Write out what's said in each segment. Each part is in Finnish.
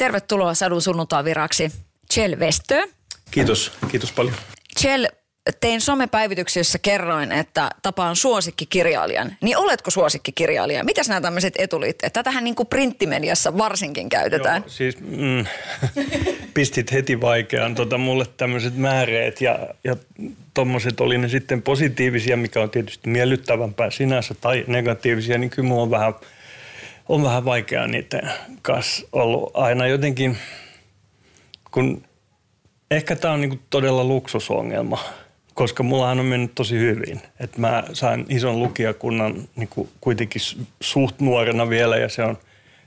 Tervetuloa Sadun sunnuntai viraksi Chel Westö. Kiitos, kiitos paljon. Chel, tein somepäivityksen, jossa kerroin, että tapaan suosikkikirjailijan. Niin oletko suosikkikirjailija? Mitäs nämä tämmöiset etuliitteet? Tätähän niin kuin printtimediassa varsinkin käytetään. Joo, siis mm, pistit heti vaikeaan tota, mulle tämmöiset määreet ja, ja tommoset oli ne sitten positiivisia, mikä on tietysti miellyttävämpää sinänsä, tai negatiivisia, niin kyllä mulla on vähän, on vähän vaikeaa niiden kanssa ollut aina jotenkin, kun ehkä tämä on niinku todella luksusongelma – koska mullahan on mennyt tosi hyvin. Että mä sain ison lukijakunnan niin kuin kuitenkin suht nuorena vielä ja se on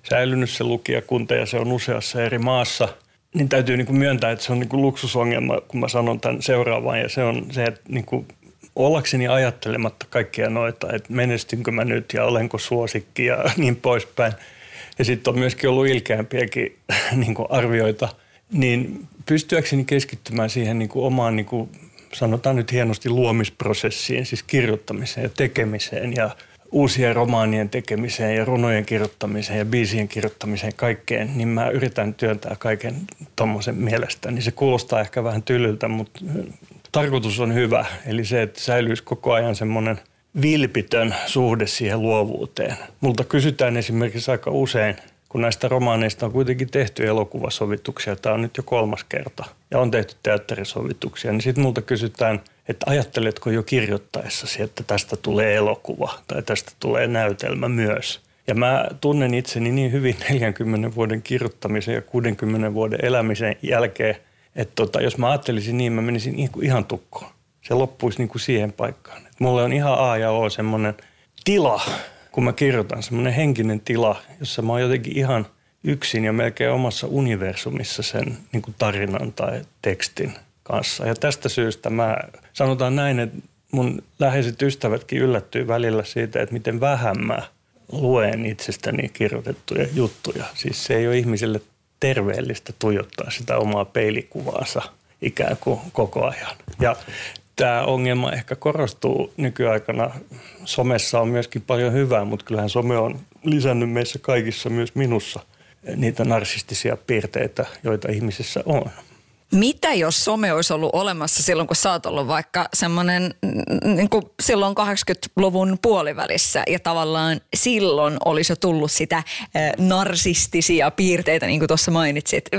säilynyt se lukijakunta ja se on useassa eri maassa. Niin täytyy niin kuin myöntää, että se on niin kuin luksusongelma, kun mä sanon tämän seuraavan ja se on se, että niin kuin ollakseni ajattelematta kaikkia noita, että menestynkö mä nyt ja olenko suosikki ja niin poispäin. Ja sitten on myöskin ollut ilkeämpiäkin niin kuin arvioita, niin pystyäkseni keskittymään siihen niin kuin omaan niin kuin sanotaan nyt hienosti luomisprosessiin, siis kirjoittamiseen ja tekemiseen ja uusien romaanien tekemiseen ja runojen kirjoittamiseen ja biisien kirjoittamiseen kaikkeen, niin mä yritän työntää kaiken tuommoisen mielestä. Niin se kuulostaa ehkä vähän tylyltä, mutta tarkoitus on hyvä. Eli se, että säilyisi koko ajan semmoinen vilpitön suhde siihen luovuuteen. Multa kysytään esimerkiksi aika usein – kun näistä romaaneista on kuitenkin tehty elokuvasovituksia, tämä on nyt jo kolmas kerta, ja on tehty teatterisovituksia, niin sitten multa kysytään, että ajatteletko jo kirjoittaessasi, että tästä tulee elokuva tai tästä tulee näytelmä myös. Ja mä tunnen itseni niin hyvin 40 vuoden kirjoittamisen ja 60 vuoden elämisen jälkeen, että tota, jos mä ajattelisin niin, mä menisin ihan tukkoon. Se loppuisi niin kuin siihen paikkaan. Et mulle on ihan A ja O semmoinen tila, kun mä kirjoitan, semmoinen henkinen tila, jossa mä oon jotenkin ihan yksin ja melkein omassa universumissa sen niin kuin tarinan tai tekstin kanssa. Ja tästä syystä mä sanotaan näin, että mun läheiset ystävätkin yllättyy välillä siitä, että miten vähän mä luen itsestäni kirjoitettuja juttuja. Siis se ei ole ihmisille terveellistä tuijottaa sitä omaa peilikuvaansa ikään kuin koko ajan. Ja tämä ongelma ehkä korostuu nykyaikana. Somessa on myöskin paljon hyvää, mutta kyllähän some on lisännyt meissä kaikissa, myös minussa, niitä narsistisia piirteitä, joita ihmisissä on. Mitä jos some olisi ollut olemassa silloin, kun sä oot ollut vaikka semmoinen niin kuin silloin 80-luvun puolivälissä ja tavallaan silloin olisi jo tullut sitä äh, narsistisia piirteitä, niin kuin tuossa mainitsit.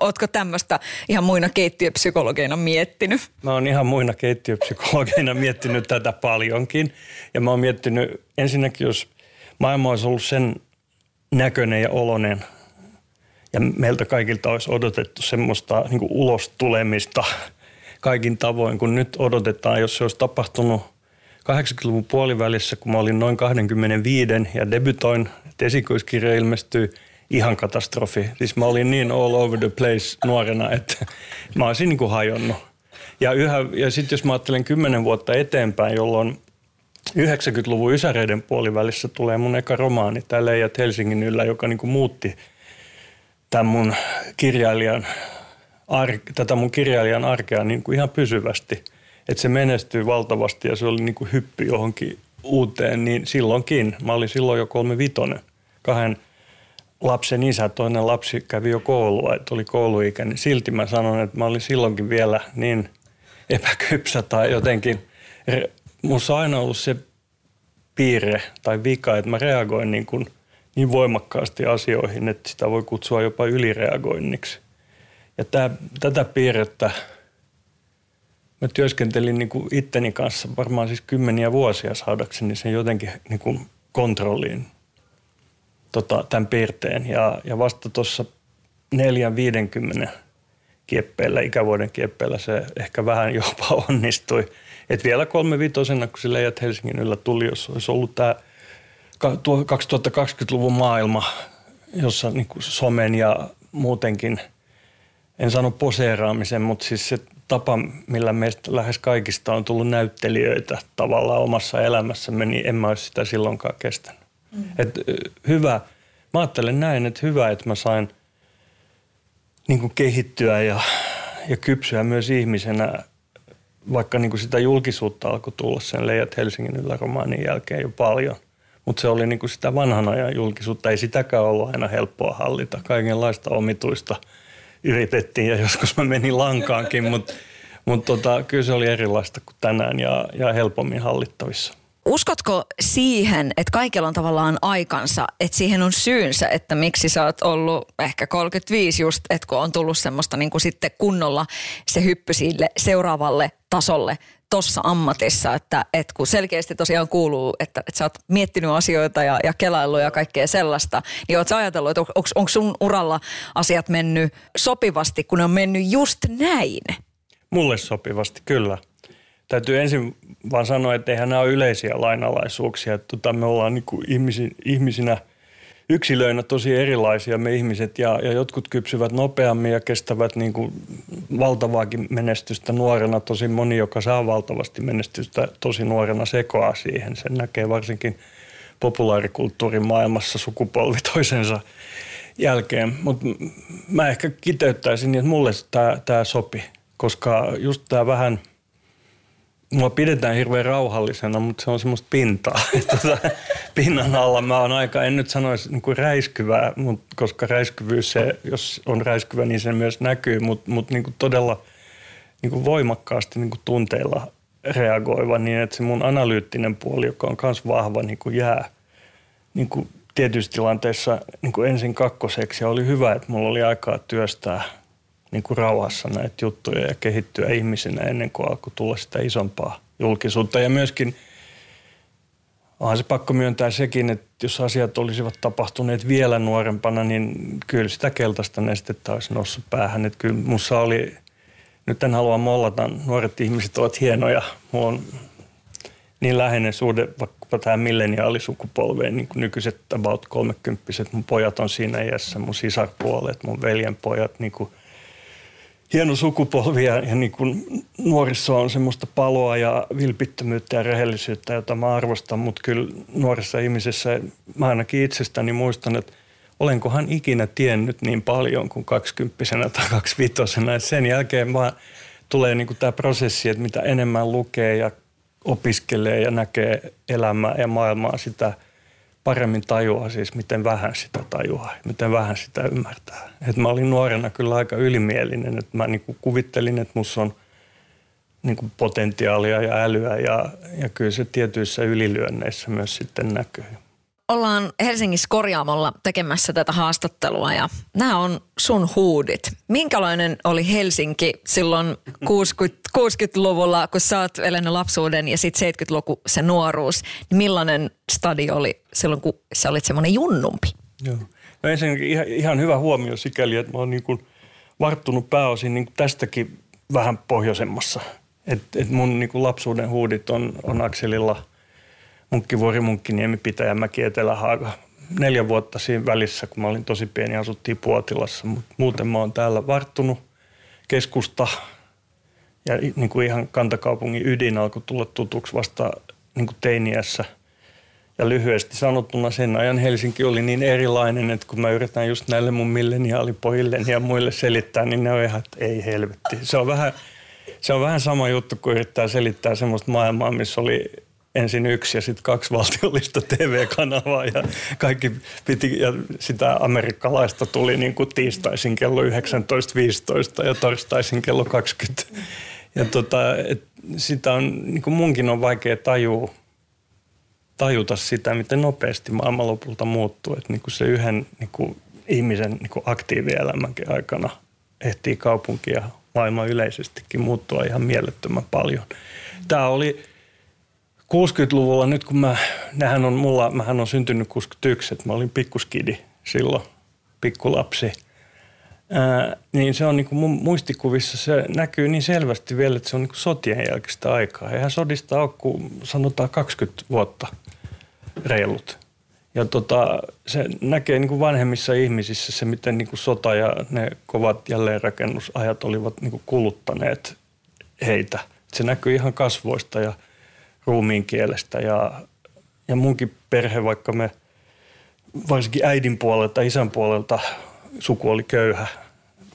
Ootko tämmöistä ihan muina keittiöpsykologeina miettinyt? Mä oon ihan muina keittiöpsykologeina miettinyt tätä paljonkin ja mä oon miettinyt ensinnäkin, jos maailma olisi ollut sen näköinen ja olonen – ja meiltä kaikilta olisi odotettu semmoista niin kuin ulos tulemista kaikin tavoin, kun nyt odotetaan, jos se olisi tapahtunut 80-luvun puolivälissä, kun mä olin noin 25 ja debytoin, että esikoiskirja ilmestyi, ihan katastrofi. Siis mä olin niin all over the place nuorena, että mä olisin niin kuin hajonnut. Ja, yhä, ja sitten jos mä ajattelen 10 vuotta eteenpäin, jolloin 90-luvun ysäreiden puolivälissä tulee mun eka romaani, tämä Leijat Helsingin yllä, joka niin kuin muutti – tämän mun kirjailijan, ar, tätä mun kirjailijan arkea niin kuin ihan pysyvästi. Että se menestyi valtavasti ja se oli niin kuin hyppy johonkin uuteen, niin silloinkin, mä olin silloin jo kolme vitonen, kahden lapsen isä, toinen lapsi kävi jo koulua, että oli kouluikä, niin silti mä sanon, että mä olin silloinkin vielä niin epäkypsä tai jotenkin, musta on aina ollut se piirre tai vika, että mä reagoin niin kuin niin voimakkaasti asioihin, että sitä voi kutsua jopa ylireagoinniksi. Ja tämä, tätä piirrettä mä työskentelin niin kuin itteni kanssa varmaan siis kymmeniä vuosia saadakseni sen jotenkin niin kuin kontrolliin tota, tämän piirteen. Ja, ja vasta tuossa neljän viidenkymmenen kieppeillä, ikävuoden kieppeillä se ehkä vähän jopa onnistui. Et vielä kolme vitosena, kun Leijat Helsingin yllä tuli, jos olisi ollut tämä 2020-luvun maailma, jossa niin kuin somen ja muutenkin en sano poseeraamisen, mutta siis se tapa, millä meistä lähes kaikista on tullut näyttelijöitä tavallaan omassa elämässämme, niin en mä olisi sitä silloinkaan kestänyt. Mm. Et, hyvä, mä ajattelen näin, että hyvä, että mä sain niin kuin kehittyä ja, ja kypsyä myös ihmisenä, vaikka niin kuin sitä julkisuutta alkoi tulla sen Leijat Helsingin yläromaanin jälkeen jo paljon. Mutta se oli niin kuin sitä vanhan ajan julkisuutta. Ei sitäkään ollut aina helppoa hallita. Kaikenlaista omituista yritettiin ja joskus mä menin lankaankin, mutta mut tota, kyllä se oli erilaista kuin tänään ja, ja helpommin hallittavissa. Uskotko siihen, että kaikilla on tavallaan aikansa, että siihen on syynsä, että miksi sä oot ollut ehkä 35 just, että kun on tullut semmoista niin kuin sitten kunnolla se hyppy sille seuraavalle tasolle tuossa ammatissa, että, että kun selkeästi tosiaan kuuluu, että, että sä oot miettinyt asioita ja, ja kelaillut ja kaikkea sellaista, niin oot sä ajatellut, että onko, onko sun uralla asiat mennyt sopivasti, kun ne on mennyt just näin? Mulle sopivasti, kyllä. Täytyy ensin vaan sanoa, että eihän nämä ole yleisiä lainalaisuuksia. Että tota, me ollaan niin kuin ihmisi, ihmisinä – yksilöinä tosi erilaisia me ihmiset ja, ja jotkut kypsyvät nopeammin ja kestävät niin kuin valtavaakin menestystä nuorena. Tosi moni, joka saa valtavasti menestystä tosi nuorena sekoaa siihen. Sen näkee varsinkin populaarikulttuurin maailmassa sukupolvi toisensa jälkeen. Mutta mä ehkä kiteyttäisin, että mulle tämä sopi, koska just tämä vähän – Mua pidetään hirveän rauhallisena, mutta se on semmoista pintaa. Tota, pinnan alla mä oon aika, en nyt sanoisi niin kuin räiskyvää, mutta koska räiskyvyys, se, jos on räiskyvä, niin se myös näkyy, mutta mut niin todella niin kuin voimakkaasti niin kuin tunteilla reagoiva niin, että se mun analyyttinen puoli, joka on myös vahva, niin kuin jää niin kuin tietyissä tilanteissa niin kuin ensin kakkoseksi. Ja oli hyvä, että mulla oli aikaa työstää – niin kuin rauhassa näitä juttuja ja kehittyä ihmisenä ennen kuin alkoi tulla sitä isompaa julkisuutta. Ja myöskin onhan se pakko myöntää sekin, että jos asiat olisivat tapahtuneet vielä nuorempana, niin kyllä sitä keltaista nestettä olisi noussut päähän. Että kyllä mussa oli, nyt en halua mollata, nuoret ihmiset ovat hienoja. Mulla on niin läheinen suhde vaikkapa tähän milleniaalisukupolveen, niin kuin nykyiset about 30 Mun pojat on siinä iässä, mun sisarpuolet, mun veljen pojat, niin kuin – hieno sukupolvi ja, ja niin kuin nuorissa on semmoista paloa ja vilpittömyyttä ja rehellisyyttä, jota mä arvostan, mutta kyllä nuorissa ihmisissä mä ainakin itsestäni muistan, että olenkohan ikinä tiennyt niin paljon kuin kaksikymppisenä tai kaksivitosena. Sen jälkeen vaan tulee niin kuin tämä prosessi, että mitä enemmän lukee ja opiskelee ja näkee elämää ja maailmaa, sitä – paremmin tajua siis, miten vähän sitä tajuaa, miten vähän sitä ymmärtää. Et mä olin nuorena kyllä aika ylimielinen, että mä niinku kuvittelin, että musta on niinku potentiaalia ja älyä ja, ja kyllä se tietyissä ylilyönneissä myös sitten näkyy ollaan Helsingissä korjaamolla tekemässä tätä haastattelua ja nämä on sun huudit. Minkälainen oli Helsinki silloin 60, 60-luvulla, kun sä oot elänyt lapsuuden ja sitten 70-luku se nuoruus. Niin millainen stadi oli silloin, kun sä olit semmoinen junnumpi? Joo. No ensinnäkin ihan, ihan hyvä huomio sikäli, että mä oon niin kuin varttunut pääosin niin kuin tästäkin vähän pohjoisemmassa. Et, et mun niin kuin lapsuuden huudit on, on akselilla – Munkkivuori, Munkkiniemi, Pitäjämäki, Etelä-Haaga. Neljä vuotta siinä välissä, kun mä olin tosi pieni, asuttiin Puotilassa, mutta muuten mä oon täällä varttunut keskusta ja niin kuin ihan kantakaupungin ydin alkoi tulla tutuksi vasta niin kuin teiniässä. Ja lyhyesti sanottuna sen ajan Helsinki oli niin erilainen, että kun mä yritän just näille mun milleniaalipojilleni ja muille selittää, niin ne on ihan, että ei helvetti. Se on vähän, se on vähän sama juttu, kun yrittää selittää semmoista maailmaa, missä oli ensin yksi ja sitten kaksi valtiollista TV-kanavaa ja kaikki piti, ja sitä amerikkalaista tuli niin kuin tiistaisin kello 19.15 ja torstaisin kello 20. Ja tota, et sitä on, niin kuin munkin on vaikea tajua, tajuta sitä, miten nopeasti maailma lopulta muuttuu. Että niin kuin se yhden niin kuin ihmisen niin kuin aktiivielämänkin aikana ehtii kaupunki ja maailma yleisestikin muuttua ihan mielettömän paljon. Tämä oli 60-luvulla nyt kun mä, nähän on mulla, mähän on syntynyt 61, että mä olin pikkuskidi silloin, pikkulapsi. Ää, niin se on niin kuin mun muistikuvissa, se näkyy niin selvästi vielä, että se on niin kuin sotien jälkeistä aikaa. Eihän sodista ole kuin sanotaan 20 vuotta reilut. ja tota, se näkee niin kuin vanhemmissa ihmisissä se, miten niin kuin sota ja ne kovat jälleenrakennusajat olivat niin kuin kuluttaneet heitä. Se näkyy ihan kasvoista ja ruumiin kielestä ja, ja munkin perhe, vaikka me varsinkin äidin puolelta, isän puolelta suku oli köyhä.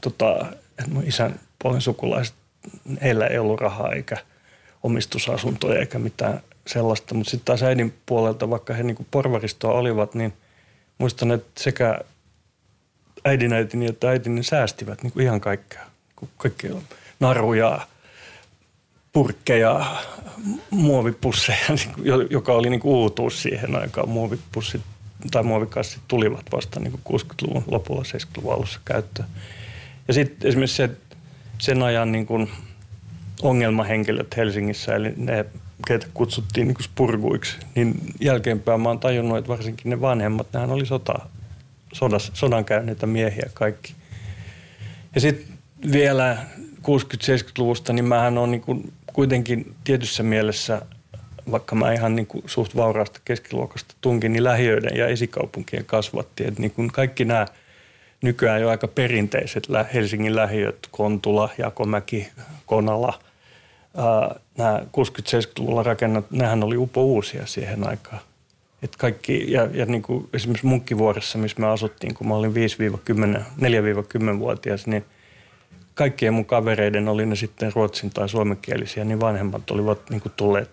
Tota, että mun isän puolen sukulaiset, heillä ei ollut rahaa eikä omistusasuntoja eikä mitään sellaista. Mutta sitten taas äidin puolelta, vaikka he niinku porvaristoa olivat, niin muistan, että sekä äidin äitini että äitini säästivät niinku ihan kaikkea. Kaikkea naruja, purkkeja, muovipusseja, niinku, joka oli niinku uutuus siihen aikaan. Muovipussit tai muovikassit tulivat vasta niin 60-luvun lopulla, 70-luvun alussa käyttöön. Ja sitten esimerkiksi se, sen ajan niin kuin ongelmahenkilöt Helsingissä, eli ne, keitä kutsuttiin niin kuin spurguiksi, niin jälkeenpäin mä oon tajunnut, että varsinkin ne vanhemmat, nehän oli sota, sodas, sodan käyneitä miehiä kaikki. Ja sitten vielä 60-70-luvusta, niin mähän on niin kuin kuitenkin tietyssä mielessä – vaikka mä ihan niin kuin suht vauraasta keskiluokasta tunkin, niin lähiöiden ja esikaupunkien kasvatti. Että niin kuin kaikki nämä nykyään jo aika perinteiset Helsingin lähiöt, Kontula, Jakomäki, Konala, nämä 60-70-luvulla rakennat, nehän oli upo uusia siihen aikaan. Et kaikki, ja, ja niin kuin esimerkiksi Munkkivuoressa, missä me asuttiin, kun mä olin 5-10, 4-10-vuotias, niin kaikkien mun kavereiden, oli ne sitten ruotsin tai suomenkielisiä, niin vanhemmat olivat niin kuin tulleet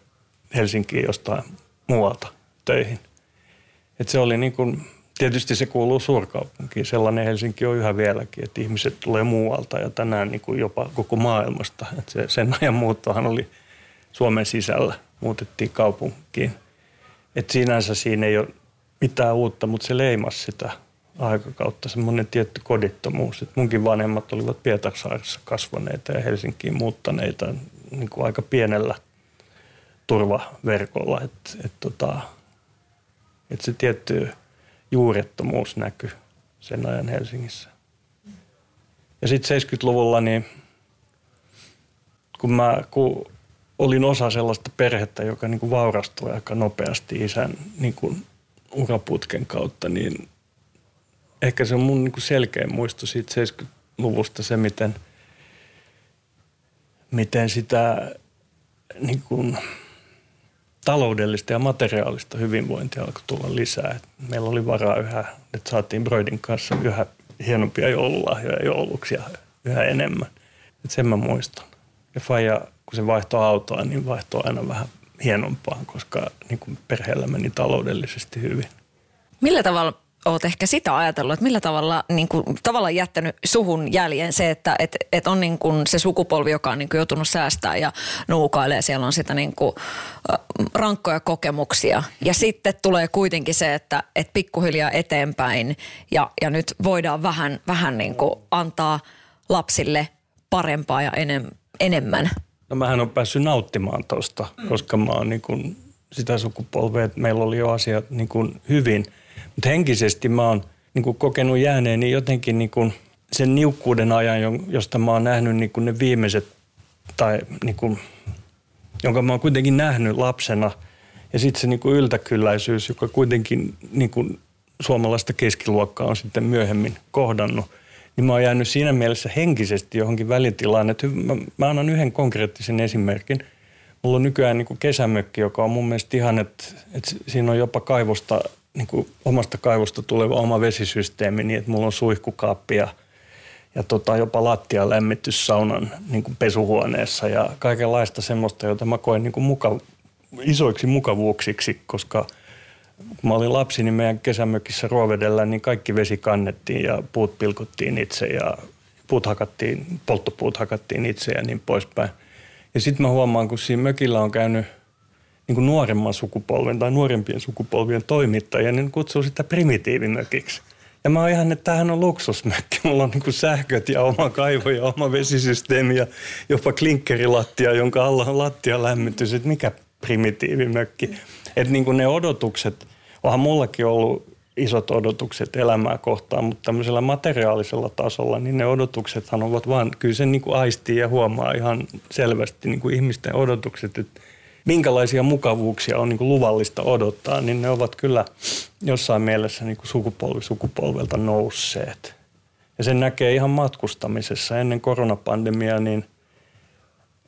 Helsinkiin jostain muualta töihin. Et se oli niin kuin, tietysti se kuuluu suurkaupunkiin. Sellainen Helsinki on yhä vieläkin, että ihmiset tulee muualta ja tänään niin kuin jopa koko maailmasta. Et se, sen ajan muuttohan oli Suomen sisällä, muutettiin kaupunkiin. Et sinänsä siinä ei ole mitään uutta, mutta se leimasi sitä aikakautta, semmoinen tietty kodittomuus. Et munkin vanhemmat olivat Pietarsaarissa kasvaneita ja Helsinkiin muuttaneita niin kuin aika pienellä turvaverkolla, että et tota, et se tietty juurettomuus näkyy sen ajan Helsingissä. Ja sitten 70-luvulla, niin kun mä kun olin osa sellaista perhettä, joka niin kuin vaurastui aika nopeasti isän niin kuin uraputken kautta, niin ehkä se on mun niin selkeä muisto siitä 70-luvusta se, miten, miten sitä niin kuin, taloudellista ja materiaalista hyvinvointia alkoi tulla lisää. Et meillä oli varaa yhä, että saatiin Broidin kanssa yhä hienompia joululahjoja jouluksi ja yhä enemmän. Et sen mä muistan. Ja Faija, kun se vaihtoi autoa, niin vaihtoi aina vähän hienompaa, koska niin kuin perheellä meni taloudellisesti hyvin. Millä tavalla oot ehkä sitä ajatellut, että millä tavalla niin kuin, tavallaan jättänyt suhun jäljen se, että et, et on niin kuin se sukupolvi, joka on niin kuin joutunut säästää ja nuukailee. Siellä on sitä niin kuin, rankkoja kokemuksia. Ja sitten tulee kuitenkin se, että et pikkuhiljaa eteenpäin ja, ja nyt voidaan vähän, vähän niin kuin antaa lapsille parempaa ja enem, enemmän. No mähän on päässyt nauttimaan tuosta, mm. koska mä oon niin kuin sitä sukupolvea, että meillä oli jo asiat niin kuin hyvin – mutta henkisesti mä oon niin kuin kokenut jääneeni jotenkin niin kuin sen niukkuuden ajan, josta mä oon nähnyt niin kuin ne viimeiset, tai niin kuin, jonka mä oon kuitenkin nähnyt lapsena. Ja sitten se niin kuin yltäkylläisyys, joka kuitenkin niin kuin suomalaista keskiluokkaa on sitten myöhemmin kohdannut. Niin mä oon jäänyt siinä mielessä henkisesti johonkin välitilaan. Että mä, mä annan yhden konkreettisen esimerkin. Mulla on nykyään niin kuin kesämökki, joka on mun mielestä ihan, että, että siinä on jopa kaivosta niin kuin omasta kaivosta tuleva oma vesisysteemi niin, että mulla on suihkukaappi ja, ja tota, jopa lattia lämmitys saunan niin kuin pesuhuoneessa ja kaikenlaista semmoista, jota mä koen niin kuin muka, isoiksi mukavuuksiksi, koska kun mä olin lapsi, niin meidän kesämökissä Ruovedellä, niin kaikki vesi kannettiin ja puut pilkottiin itse ja puut hakattiin, polttopuut hakattiin itse ja niin poispäin. Ja sitten mä huomaan, kun siinä mökillä on käynyt – niin nuoremman sukupolven tai nuorempien sukupolvien toimittajia, niin kutsuu sitä primitiivimökiksi. Ja mä oon ihan, että tämähän on luksusmökki. Mulla on niin sähköt ja oma kaivo ja oma vesisysteemi ja jopa klinkkerilattia, jonka alla on lattialämmitys. Että mikä primitiivimökki. Että niin ne odotukset, onhan mullakin ollut isot odotukset elämää kohtaan, mutta tämmöisellä materiaalisella tasolla, niin ne odotuksethan ovat vaan, kyllä se niin aistii ja huomaa ihan selvästi niin kuin ihmisten odotukset, että minkälaisia mukavuuksia on niin kuin luvallista odottaa, niin ne ovat kyllä jossain mielessä niin kuin sukupolvi sukupolvelta nousseet. Ja sen näkee ihan matkustamisessa. Ennen koronapandemiaa niin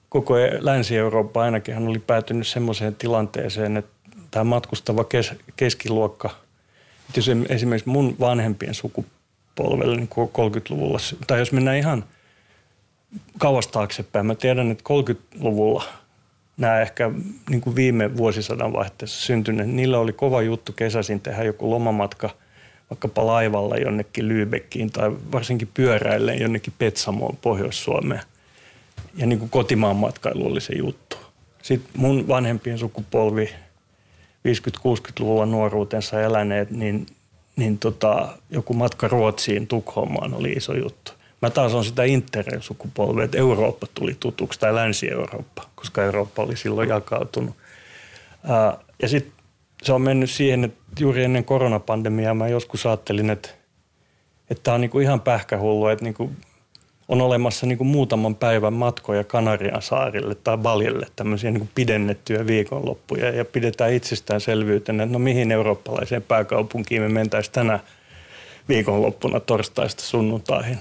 koko Länsi-Eurooppa ainakin oli päätynyt semmoiseen tilanteeseen, että tämä matkustava kes- keskiluokka, että jos esimerkiksi mun vanhempien sukupolvelle niin 30-luvulla, tai jos mennään ihan kauas taaksepäin, mä tiedän, että 30-luvulla – nämä ehkä niin kuin viime vuosisadan vaihteessa syntyneet, niillä oli kova juttu kesäisin tehdä joku lomamatka vaikkapa laivalla jonnekin Lübeckiin tai varsinkin pyöräilleen jonnekin Petsamoon Pohjois-Suomeen. Ja niin kuin kotimaan matkailu oli se juttu. Sitten mun vanhempien sukupolvi 50-60-luvulla nuoruutensa eläneet, niin, niin tota, joku matka Ruotsiin, Tukholmaan oli iso juttu. Mä taas on sitä interrail-sukupolvea, että Eurooppa tuli tutuksi, tai Länsi-Eurooppa, koska Eurooppa oli silloin jakautunut. Ää, ja sitten se on mennyt siihen, että juuri ennen koronapandemiaa mä joskus ajattelin, että että tämä on niinku ihan pähkähullu, että niinku on olemassa niinku muutaman päivän matkoja Kanarian saarille tai Baljelle, tämmöisiä niinku pidennettyjä viikonloppuja ja pidetään itsestäänselvyytenä, että no mihin eurooppalaiseen pääkaupunkiin me mentäisiin tänä viikonloppuna torstaista sunnuntaihin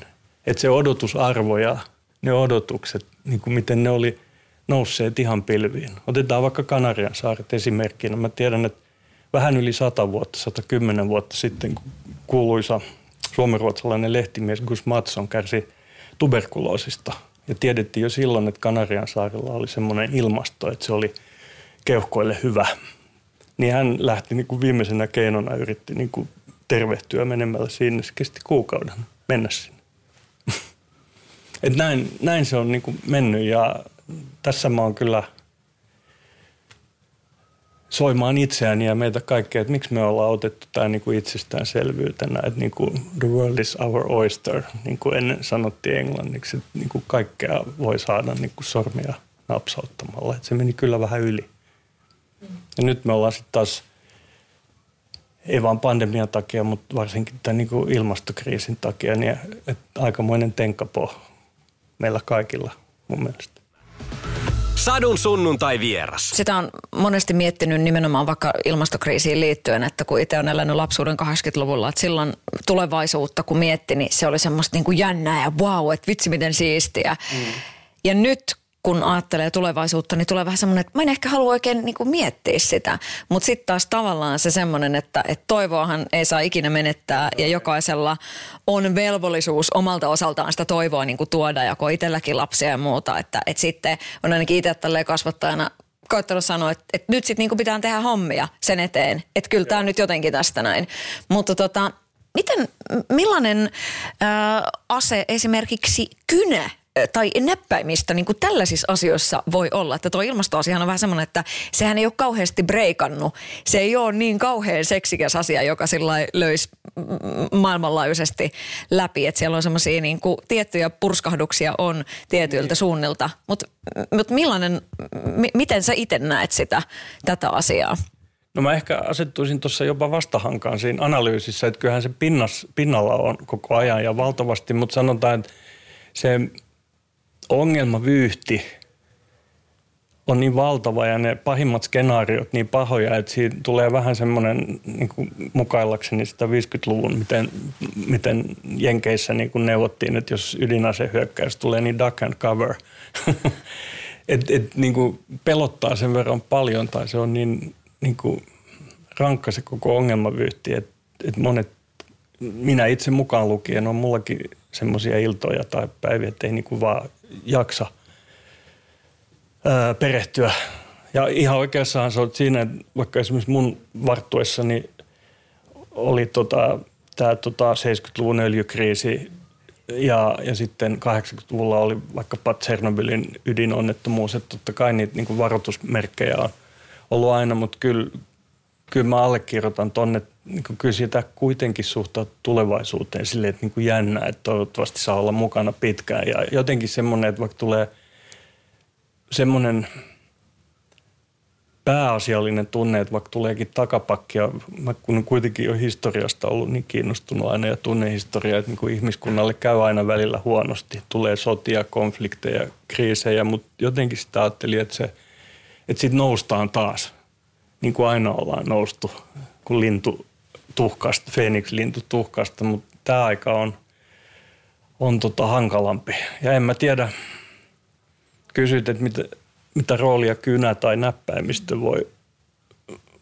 että se odotusarvo ja ne odotukset, niin kuin miten ne oli nousseet ihan pilviin. Otetaan vaikka Kanarian saaret esimerkkinä. Mä tiedän, että vähän yli 100 vuotta, 110 vuotta sitten, kun kuuluisa suomenruotsalainen lehtimies Gus Matson kärsi tuberkuloosista. Ja tiedettiin jo silloin, että Kanarian saarella oli semmoinen ilmasto, että se oli keuhkoille hyvä. Niin hän lähti niin kuin viimeisenä keinona, yritti niin kuin tervehtyä menemällä sinne. Se kesti kuukauden mennä sinne. Et näin, näin se on niin kuin mennyt ja tässä mä oon kyllä soimaan itseäni ja meitä kaikkea, että miksi me ollaan otettu tämä niin kuin itsestäänselvyytenä, että niin kuin the world is our oyster, niin kuin ennen sanottiin englanniksi, että niin kuin kaikkea voi saada niin kuin sormia napsauttamalla. Että se meni kyllä vähän yli. Ja nyt me ollaan sitten taas, ei vaan pandemian takia, mutta varsinkin tämän niin kuin ilmastokriisin takia, niin että aikamoinen tenkkapo meillä kaikilla mun mielestä. Sadun sunnuntai vieras. Sitä on monesti miettinyt nimenomaan vaikka ilmastokriisiin liittyen, että kun itse on elänyt lapsuuden 80-luvulla, että silloin tulevaisuutta kun mietti, niin se oli semmoista niin kuin jännää ja wow, että vitsi miten siistiä. Mm. Ja nyt kun ajattelee tulevaisuutta, niin tulee vähän semmoinen, että mä en ehkä halua oikein niin kuin miettiä sitä. Mutta sitten taas tavallaan se semmoinen, että, että toivoahan ei saa ikinä menettää ja jokaisella on velvollisuus omalta osaltaan sitä toivoa niin kuin tuoda, ja kun itselläkin lapsia ja muuta. Että, että sitten on ainakin itse tälleen kasvattajana koittanut sanoa, että, että nyt sitten niin pitää tehdä hommia sen eteen. Että kyllä tämä nyt jotenkin tästä näin. Mutta tota, miten, millainen ää, ase esimerkiksi kynä tai näppäimistä niin kuin tällaisissa asioissa voi olla. Että tuo ilmastoasiahan on vähän semmoinen, että sehän ei ole kauheasti breikannut. Se ei ole niin kauhean seksikäs asia, joka sillä löisi maailmanlaajuisesti läpi. Että siellä on semmoisia niin kuin, tiettyjä purskahduksia on tietyiltä niin. suunnilta. Mutta mut millainen, m- miten sä itse näet sitä, tätä asiaa? No mä ehkä asettuisin tuossa jopa vastahankaan siinä analyysissä, että kyllähän se pinnas, pinnalla on koko ajan ja valtavasti, mutta sanotaan, että se ongelmavyyhti on niin valtava ja ne pahimmat skenaariot niin pahoja, että siinä tulee vähän semmoinen niin mukaillakseni sitä 50-luvun, miten, miten Jenkeissä niin kuin neuvottiin, että jos ydinasehyökkäys tulee, niin duck and cover. et, et, niin kuin pelottaa sen verran paljon tai se on niin, niin kuin rankka se koko ongelmavyyhti, että et monet, minä itse mukaan lukien, on mullakin semmoisia iltoja tai päiviä, että ei niin kuin vaan jaksa ää, perehtyä. Ja ihan oikeassahan se on siinä, että vaikka esimerkiksi mun varttuessani oli tota, tämä tota 70-luvun öljykriisi ja, ja sitten 80-luvulla oli vaikkapa Tsernobylin ydinonnettomuus, että totta kai niitä niin varoitusmerkkejä on ollut aina, mutta kyllä, kyllä mä allekirjoitan tonne, niin kyllä sitä kuitenkin suhtautuu tulevaisuuteen silleen, että niin kuin jännä, että toivottavasti saa olla mukana pitkään. Ja jotenkin semmoinen, että vaikka tulee semmoinen pääasiallinen tunne, että vaikka tuleekin takapakkia, mä kun kuitenkin on historiasta ollut niin kiinnostunut aina ja tunnehistoria, että niin kuin ihmiskunnalle käy aina välillä huonosti. Tulee sotia, konflikteja, kriisejä, mutta jotenkin sitä ajattelin, että se – että sitten noustaan taas, niin kuin aina ollaan noustu, kun lintu tuhkasta, Phoenix-lintu tuhkasta, mutta tämä aika on, on tota hankalampi. Ja en mä tiedä, kysyt, että mitä, mitä roolia kynä tai näppäimistö voi,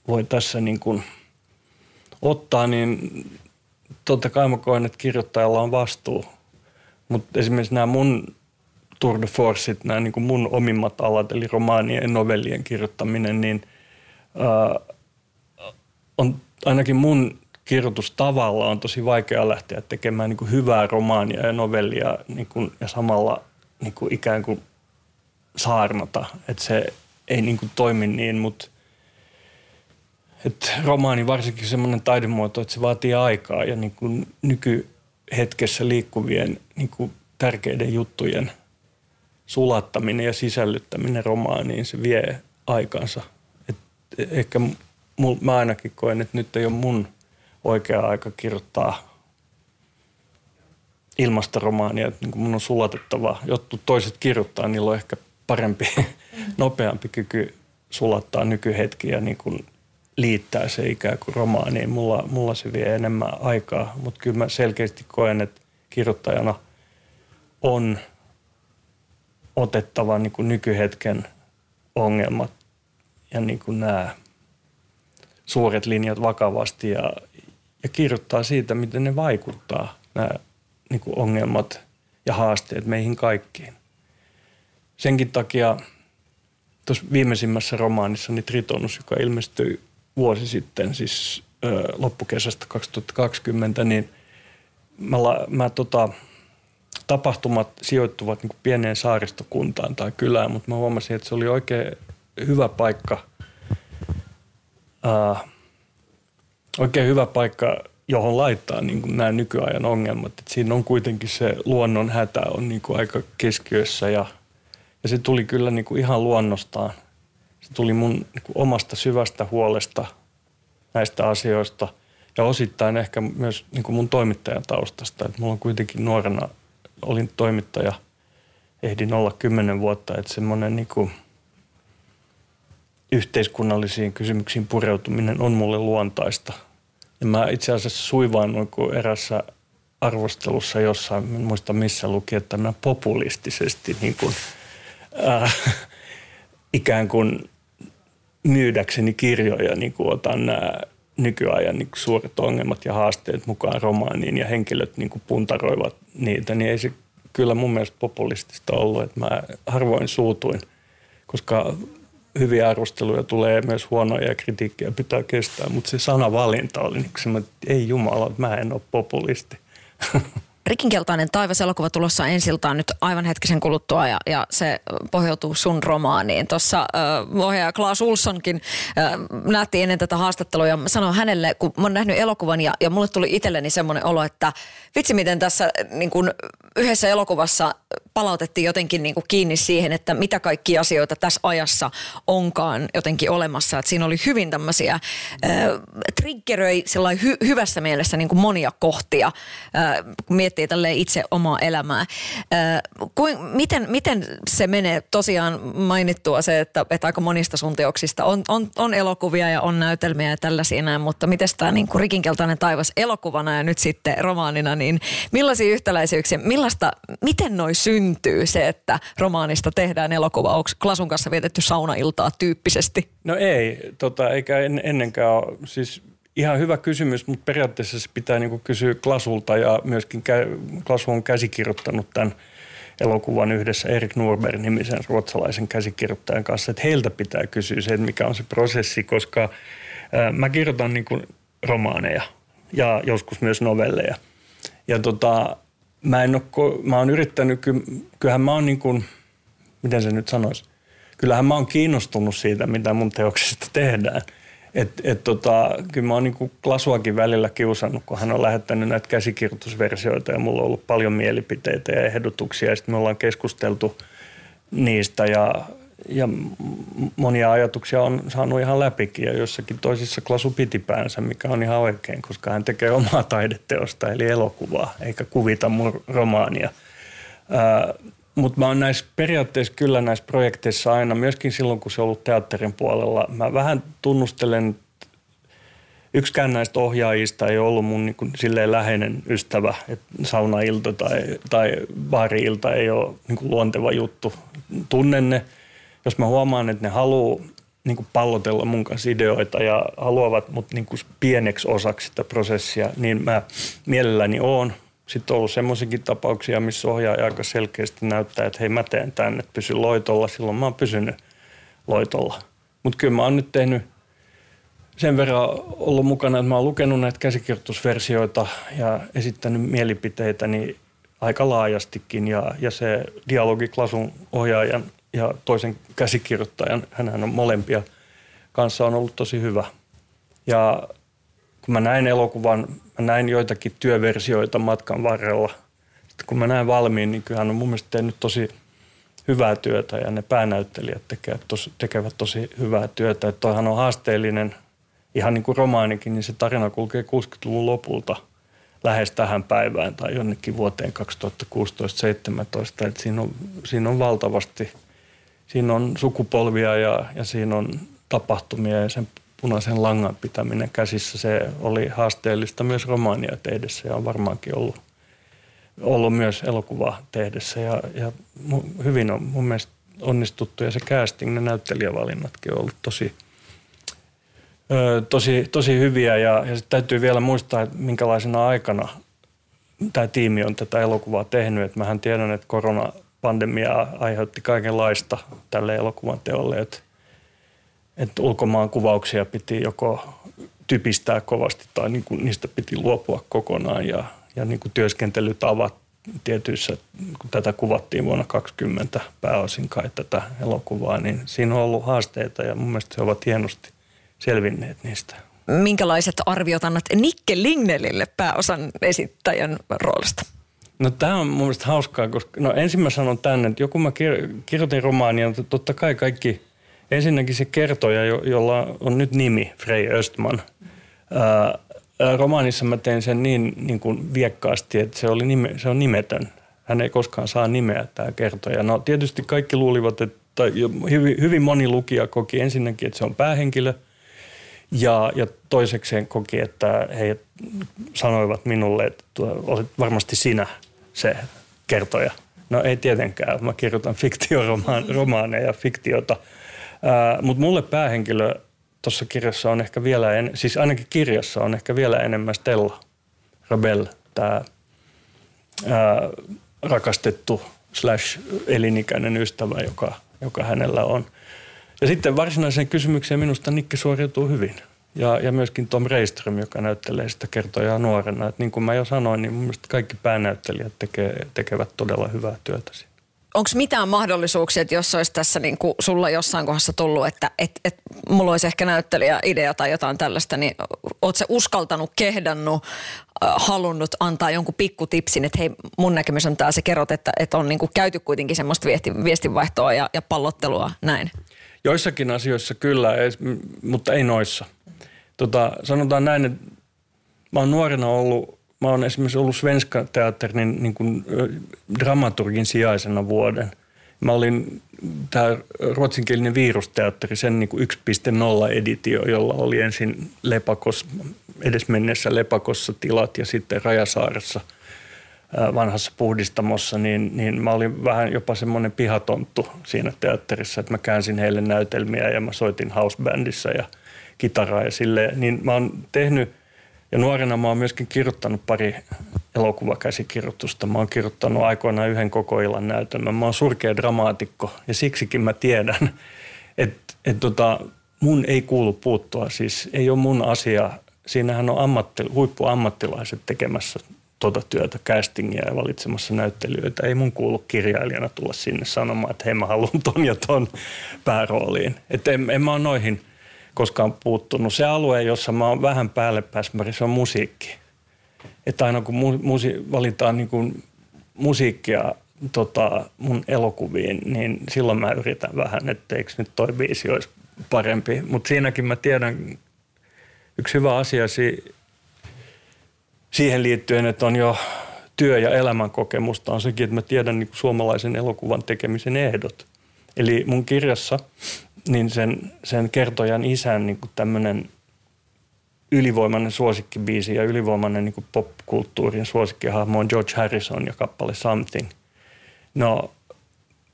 voi tässä niin kuin ottaa, niin totta kai mä koen, että kirjoittajalla on vastuu. Mutta esimerkiksi nämä mun tour de forceit, nämä niin kuin mun omimmat alat, eli romaanien ja novellien kirjoittaminen, niin ää, on ainakin mun kirjoitustavalla on tosi vaikea lähteä tekemään niin kuin hyvää romaania ja novellia niin kuin, ja samalla niin kuin ikään kuin saarnata. Että se ei niin kuin toimi niin, mutta että romaani varsinkin semmoinen taidemuoto, että se vaatii aikaa ja niin kuin nykyhetkessä liikkuvien niin kuin tärkeiden juttujen sulattaminen ja sisällyttäminen romaaniin, se vie aikansa. Et ehkä mul, mä ainakin koen, että nyt ei ole mun oikea aika kirjoittaa ilmastoromaania, että niin mun on sulatettava. Jotkut toiset kirjoittaa, niillä on ehkä parempi, nopeampi kyky sulattaa nykyhetki ja niin kuin liittää se ikään kuin romaaniin. Mulla, mulla se vie enemmän aikaa, mutta kyllä mä selkeästi koen, että kirjoittajana on otettava niin kuin nykyhetken ongelmat ja niin kuin nämä suuret linjat vakavasti ja, ja kirjoittaa siitä, miten ne vaikuttaa, nämä niin kuin ongelmat ja haasteet meihin kaikkiin. Senkin takia tuossa viimeisimmässä romaanissa, niin Tritonus, joka ilmestyi vuosi sitten, siis ö, loppukesästä 2020, niin mä, mä tota, tapahtumat sijoittuvat niin pieneen saaristokuntaan tai kylään, mutta mä huomasin, että se oli oikein hyvä paikka, ää, oikein hyvä paikka, johon laittaa niin kuin nämä nykyajan ongelmat. Et siinä on kuitenkin se luonnon hätä on niin kuin aika keskiössä ja, ja se tuli kyllä niin kuin ihan luonnostaan – se tuli mun niin kuin omasta syvästä huolesta näistä asioista ja osittain ehkä myös niin kuin mun toimittajan taustasta. Että mulla on kuitenkin nuorena, olin toimittaja, ehdin olla kymmenen vuotta, että semmoinen niin kuin yhteiskunnallisiin kysymyksiin pureutuminen on mulle luontaista. Ja mä itse asiassa suivaan kuin erässä arvostelussa jossain, en muista missä luki, että mä populistisesti niin kuin, äh, ikään kuin myydäkseni kirjoja niin kuin otan nämä nykyajan niin kuin suuret ongelmat ja haasteet mukaan romaaniin ja henkilöt niin kuin puntaroivat niitä, niin ei se kyllä mun mielestä populistista ollut. Että mä harvoin suutuin, koska hyviä arvosteluja tulee myös huonoja ja kritiikkiä pitää kestää, mutta se sanavalinta oli niin että ei jumala, mä en ole populisti. Rikinkeltainen taivas-elokuva tulossa ensiltaan nyt aivan hetkisen kuluttua ja, ja se pohjautuu sun romaaniin. Tuossa äh, ohjaaja Klaas Ulssonkin äh, nähtiin ennen tätä haastattelua ja sanoin hänelle, kun mä oon nähnyt elokuvan ja, ja mulle tuli itselleni semmoinen olo, että vitsi miten tässä niin kun yhdessä elokuvassa palautettiin jotenkin niin kuin kiinni siihen, että mitä kaikki asioita tässä ajassa onkaan jotenkin olemassa. Että siinä oli hyvin tämmöisiä äh, triggeröi hy- hyvässä mielessä niin kuin monia kohtia, äh, miettii tälle itse omaa elämää. Äh, kuin, miten, miten se menee? Tosiaan mainittua se, että, että aika monista sun teoksista on, on, on elokuvia ja on näytelmiä ja tällaisia näin, mutta miten tämä niin rikinkeltainen taivas elokuvana ja nyt sitten romaanina, niin millaisia yhtäläisyyksiä, millaista, miten noi syntyy? syntyy se, että romaanista tehdään elokuva? Onko Klasun kanssa vietetty saunailtaa tyyppisesti? No ei, tota, eikä en, ennenkään ole. Siis ihan hyvä kysymys, mutta periaatteessa se pitää niin kysyä Klasulta ja myöskin Klasu on käsikirjoittanut tämän elokuvan yhdessä Erik Norberg-nimisen ruotsalaisen käsikirjoittajan kanssa, että heiltä pitää kysyä se, että mikä on se prosessi, koska mä kirjoitan niin kuin romaaneja ja joskus myös novelleja. Ja tota, mä en ole, mä oon yrittänyt, kyllähän mä oon niin kuin, miten se nyt sanoisi, kyllähän mä oon kiinnostunut siitä, mitä mun teoksista tehdään. Et, et tota, kyllä mä oon niin Klasuakin välillä kiusannut, kun hän on lähettänyt näitä käsikirjoitusversioita ja mulla on ollut paljon mielipiteitä ja ehdotuksia sitten me ollaan keskusteltu niistä ja ja monia ajatuksia on saanut ihan läpikin ja jossakin toisissa Klasu piti päänsä, mikä on ihan oikein, koska hän tekee omaa taideteosta eli elokuvaa, eikä kuvita mun romaania. Ää, mutta mä oon näissä periaatteessa kyllä näissä projekteissa aina, myöskin silloin kun se on ollut teatterin puolella, mä vähän tunnustelen, yksikään näistä ohjaajista ei ollut mun niin kuin silleen läheinen ystävä, että saunailta tai, tai baariilta ei ole niin kuin luonteva juttu. Tunnen ne, jos mä huomaan, että ne haluaa niin kuin pallotella mun kanssa ideoita ja haluavat mut niin kuin pieneksi osaksi sitä prosessia, niin mä mielelläni oon. Sitten on ollut semmoisiakin tapauksia, missä ohjaaja aika selkeästi näyttää, että hei mä teen tänne, että pysy loitolla. Silloin mä oon pysynyt loitolla. Mutta kyllä mä oon nyt tehnyt sen verran ollut mukana, että mä oon lukenut näitä käsikirjoitusversioita ja esittänyt mielipiteitä niin aika laajastikin. Ja, ja se dialogi Klasun ohjaajan ja toisen käsikirjoittajan, hän on molempia kanssa on ollut tosi hyvä. Ja kun mä näin elokuvan, mä näin joitakin työversioita matkan varrella. Sitten kun mä näin valmiin, niin kyllähän on mun mielestä tehnyt tosi hyvää työtä ja ne päänäyttelijät tekevät tosi, tekevät tosi hyvää työtä. Että toihan on haasteellinen, ihan niin kuin romaanikin, niin se tarina kulkee 60-luvun lopulta lähes tähän päivään tai jonnekin vuoteen 2016-2017. Että siinä on, siinä on valtavasti, siinä on sukupolvia ja, ja siinä on tapahtumia ja sen punaisen langan pitäminen käsissä, se oli haasteellista myös romaania tehdessä ja on varmaankin ollut, ollut myös elokuvaa tehdessä. Ja, ja hyvin on mun mielestä onnistuttu ja se casting, ne näyttelijävalinnatkin on ollut tosi, tosi, tosi hyviä. Ja, ja sitten täytyy vielä muistaa, että minkälaisena aikana tämä tiimi on tätä elokuvaa tehnyt. Että mähän tiedän, että koronapandemia aiheutti kaikenlaista tälle elokuvan teolle. Että että ulkomaan kuvauksia piti joko typistää kovasti tai niin kuin niistä piti luopua kokonaan ja, ja niin kuin työskentelytavat tietyissä, kun tätä kuvattiin vuonna 2020 pääosin kai tätä elokuvaa, niin siinä on ollut haasteita ja mun mielestä he ovat hienosti selvinneet niistä. Minkälaiset arviot annat Nikke Lignelille pääosan esittäjän roolista? No tämä on mun mielestä hauskaa, koska no ensin mä sanon tänne, että joku mä kirjoitin romaania, totta kai kaikki – Ensinnäkin se kertoja, jolla on nyt nimi, Frey Östman. Ää, romaanissa mä tein sen niin, niin kuin viekkaasti, että se, oli nime, se on nimetön. Hän ei koskaan saa nimeä tämä kertoja. No tietysti kaikki luulivat, että hyvin, hyvin moni lukija koki ensinnäkin, että se on päähenkilö. Ja, ja toisekseen koki, että he sanoivat minulle, että olet varmasti sinä se kertoja. No ei tietenkään. Mä kirjoitan fiktioromaaneja, fiktiota – mutta mulle päähenkilö tuossa kirjassa on ehkä vielä, en, siis ainakin kirjassa on ehkä vielä enemmän Stella Rabel, tämä rakastettu slash elinikäinen ystävä, joka, joka hänellä on. Ja sitten varsinaiseen kysymykseen minusta Nikke suoriutuu hyvin. Ja, ja myöskin Tom Reiström, joka näyttelee sitä kertoja nuorena. Et niin kuin mä jo sanoin, niin mun mielestä kaikki päänäyttelijät tekee, tekevät todella hyvää työtä siinä onko mitään mahdollisuuksia, että jos olisi tässä niin kuin sulla jossain kohdassa tullut, että et, et, mulla olisi ehkä näyttelijäidea tai jotain tällaista, niin oot se uskaltanut, kehdannut, äh, halunnut antaa jonkun pikkutipsin, että hei mun näkemys on tämä, se kerrot, että, että on niin kuin käyty kuitenkin semmoista viesti, viestinvaihtoa ja, ja pallottelua näin. Joissakin asioissa kyllä, mutta ei noissa. Tota, sanotaan näin, että mä oon nuorena ollut mä oon esimerkiksi ollut Svenska teatterin niin kuin, dramaturgin sijaisena vuoden. Mä olin tämä ruotsinkielinen virusteatteri, sen niin kuin 1.0-editio, jolla oli ensin Lepakos, edesmenneessä Lepakossa tilat ja sitten Rajasaaressa vanhassa puhdistamossa, niin, niin mä olin vähän jopa semmoinen pihatonttu siinä teatterissa, että mä käänsin heille näytelmiä ja mä soitin housebandissa ja kitaraa ja silleen. Niin mä oon tehnyt – ja nuorena mä oon myöskin kirjoittanut pari elokuvakäsikirjoitusta. Mä oon kirjoittanut aikoinaan yhden koko illan näytelmän. Mä oon surkea dramaatikko ja siksikin mä tiedän, että et tota, mun ei kuulu puuttua. Siis ei ole mun asia. Siinähän on ammatti, huippuammattilaiset tekemässä tuota työtä, castingia ja valitsemassa näyttelijöitä. Ei mun kuulu kirjailijana tulla sinne sanomaan, että hei mä haluan ton ja ton päärooliin. Että en, en mä ole noihin – koskaan puuttunut. Se alue, jossa mä oon vähän päälle pääsmäri, se on musiikki. Että aina kun mu- musi- valitaan niin kuin musiikkia tota, mun elokuviin, niin silloin mä yritän vähän, että eikö nyt toi biisi olisi parempi. Mutta siinäkin mä tiedän yksi hyvä asia si- siihen liittyen, että on jo työ- ja elämänkokemusta on sekin, että mä tiedän niin suomalaisen elokuvan tekemisen ehdot. Eli mun kirjassa niin sen, sen kertojan isän niin tämmöinen ylivoimainen suosikkibiisi ja ylivoimainen niin popkulttuurin suosikkihahmo on George Harrison ja kappale Something. No,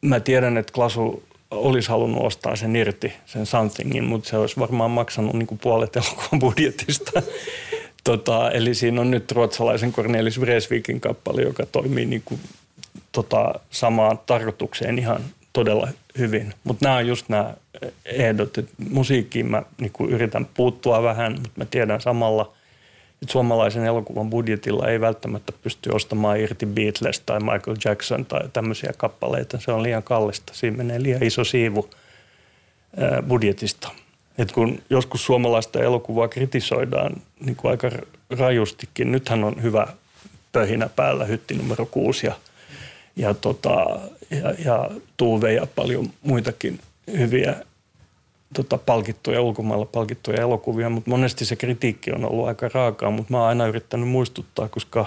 mä tiedän, että Klasu olisi halunnut ostaa sen irti, sen Somethingin, mutta se olisi varmaan maksanut niin puolet elokuvan budjetista. tota, eli siinä on nyt ruotsalaisen Cornelis Vreesvikin kappale, joka toimii niin kuin, tota, samaan tarkoitukseen ihan todella hyvin. Mutta nämä on just nämä ehdot, että musiikkiin mä niin kuin yritän puuttua vähän, mutta mä tiedän samalla, että suomalaisen elokuvan budjetilla ei välttämättä pysty ostamaan irti Beatles tai Michael Jackson tai tämmöisiä kappaleita. Se on liian kallista. Siinä menee liian iso siivu budjetista. Et kun joskus suomalaista elokuvaa kritisoidaan niin kuin aika rajustikin, nythän on hyvä pöhinä päällä hytti numero kuusi ja, ja, tota, ja, ja Tuuve ja paljon muitakin hyviä tota, palkittuja, ulkomailla palkittuja elokuvia, mutta monesti se kritiikki on ollut aika raakaa, mutta mä oon aina yrittänyt muistuttaa, koska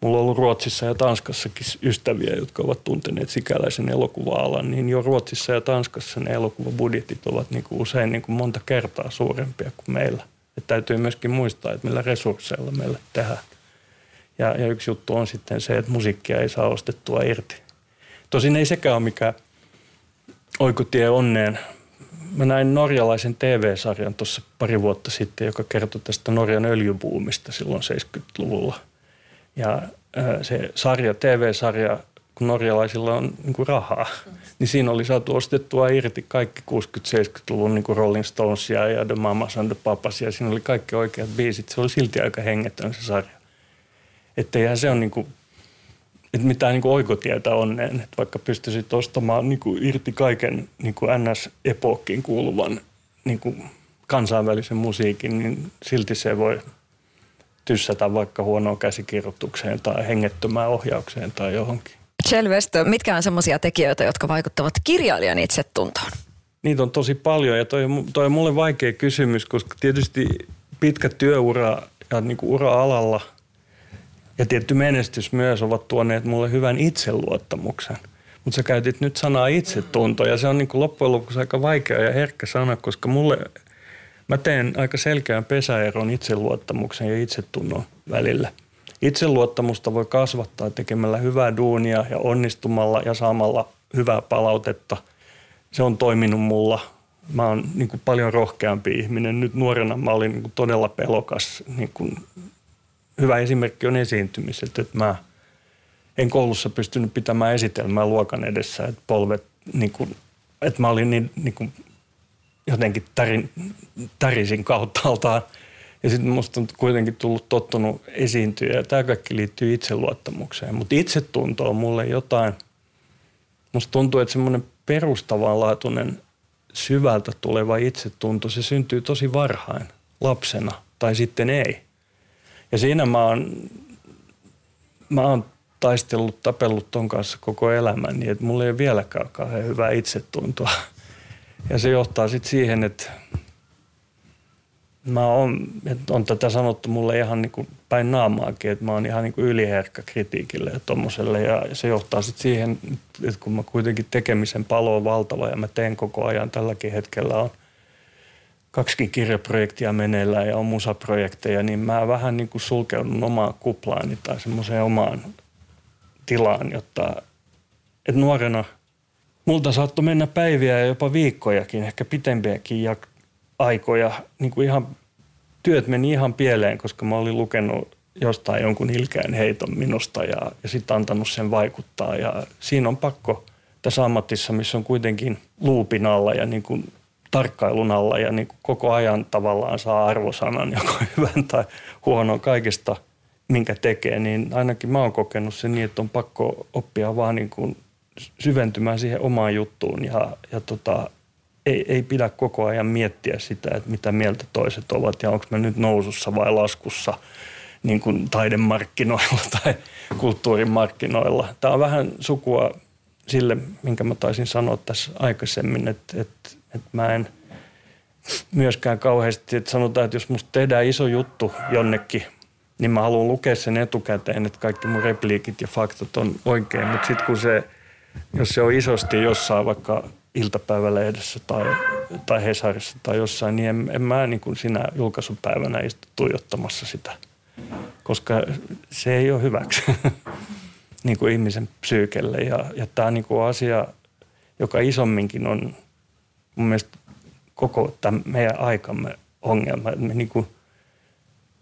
mulla on ollut Ruotsissa ja Tanskassakin ystäviä, jotka ovat tunteneet sikäläisen elokuva-alan, niin jo Ruotsissa ja Tanskassa ne elokuvabudjetit ovat niin kuin usein niin kuin monta kertaa suurempia kuin meillä. Et täytyy myöskin muistaa, että millä resursseilla meillä tehdään. Ja, ja yksi juttu on sitten se, että musiikkia ei saa ostettua irti. Tosin ei sekään ole mikään oikotie onneen mä näin norjalaisen TV-sarjan tuossa pari vuotta sitten, joka kertoi tästä Norjan öljybuumista silloin 70-luvulla. Ja se sarja, TV-sarja, kun norjalaisilla on niin rahaa, niin siinä oli saatu ostettua irti kaikki 60-70-luvun niin Rolling Stonesia ja The Mamas and the Papas, ja siinä oli kaikki oikeat biisit. Se oli silti aika hengetön se sarja. Että se on niin kuin että mitään niin kuin oikotietä onneen, että vaikka pystyisit ostamaan niin kuin irti kaiken niin kuin NS-epokkiin kuuluvan niin kuin kansainvälisen musiikin, niin silti se voi tyssätä vaikka huonoon käsikirjoitukseen tai hengettömään ohjaukseen tai johonkin. Selvestö, mitkä on semmoisia tekijöitä, jotka vaikuttavat kirjailijan itsetuntoon? Niitä on tosi paljon ja toi, toi on mulle vaikea kysymys, koska tietysti pitkä työura ja niin kuin ura-alalla – ja tietty menestys myös ovat tuoneet mulle hyvän itseluottamuksen. Mutta sä käytit nyt sanaa itsetunto ja se on niin loppujen lopuksi aika vaikea ja herkkä sana, koska mulle, mä teen aika selkeän pesäeron itseluottamuksen ja itsetunnon välillä. Itseluottamusta voi kasvattaa tekemällä hyvää duunia ja onnistumalla ja saamalla hyvää palautetta. Se on toiminut mulla. Mä oon niin paljon rohkeampi ihminen. Nyt nuorena mä olin niin todella pelokas niin hyvä esimerkki on esiintymiset, että mä en koulussa pystynyt pitämään esitelmää luokan edessä, että polvet, niin kuin, että mä olin niin, niin kuin, jotenkin tärin, tärisin kauttaaltaan. Ja sitten musta on kuitenkin tullut tottunut esiintyä ja tämä kaikki liittyy itseluottamukseen. Mutta itsetunto on mulle jotain, musta tuntuu, että semmoinen perustavanlaatuinen syvältä tuleva itsetunto, se syntyy tosi varhain lapsena tai sitten ei. Ja siinä mä oon, mä oon taistellut, tapellut ton kanssa koko elämäni, että mulla ei ole vieläkään kauhean hyvää itsetuntoa. Ja se johtaa sitten siihen, että mä oon, että on tätä sanottu mulle ihan niin kuin päin naamaakin, että mä oon ihan niin kuin yliherkkä kritiikille ja tommoselle. Ja se johtaa sitten siihen, että kun mä kuitenkin tekemisen palo on valtava ja mä teen koko ajan tälläkin hetkellä on kaksikin kirjaprojektia meneillään ja on musaprojekteja, niin mä vähän niin kuin sulkeudun omaan kuplaani tai semmoiseen omaan tilaan, jotta että nuorena multa saattoi mennä päiviä ja jopa viikkojakin, ehkä pitempiäkin ja aikoja. Niin kuin ihan, työt meni ihan pieleen, koska mä olin lukenut jostain jonkun ilkeän heiton minusta ja, ja sitten antanut sen vaikuttaa. Ja siinä on pakko tässä ammatissa, missä on kuitenkin luupin alla ja niin kuin tarkkailun alla ja niin kuin koko ajan tavallaan saa arvosanan joko hyvän tai huonon kaikesta, minkä tekee, niin ainakin mä oon kokenut sen niin, että on pakko oppia vaan niin kuin syventymään siihen omaan juttuun ja, ja tota, ei, ei pidä koko ajan miettiä sitä, että mitä mieltä toiset ovat ja onko mä nyt nousussa vai laskussa niin kuin taidemarkkinoilla tai kulttuurimarkkinoilla. Tämä on vähän sukua sille, minkä mä taisin sanoa tässä aikaisemmin, että, että et mä en myöskään kauheasti, että sanotaan, että jos musta tehdään iso juttu jonnekin niin mä haluan lukea sen etukäteen, että kaikki mun repliikit ja faktat on oikein. Mutta sitten kun se, jos se on isosti jossain vaikka iltapäivälehdessä tai, tai Hesarissa tai jossain, niin en, en mä niin kuin sinä julkaisupäivänä istu tuijottamassa sitä, koska se ei ole hyväksi niin kuin ihmisen psyykelle. Ja, ja tämä niin kuin asia, joka isomminkin on mun mielestä koko tämän meidän aikamme ongelma. Me niin kuin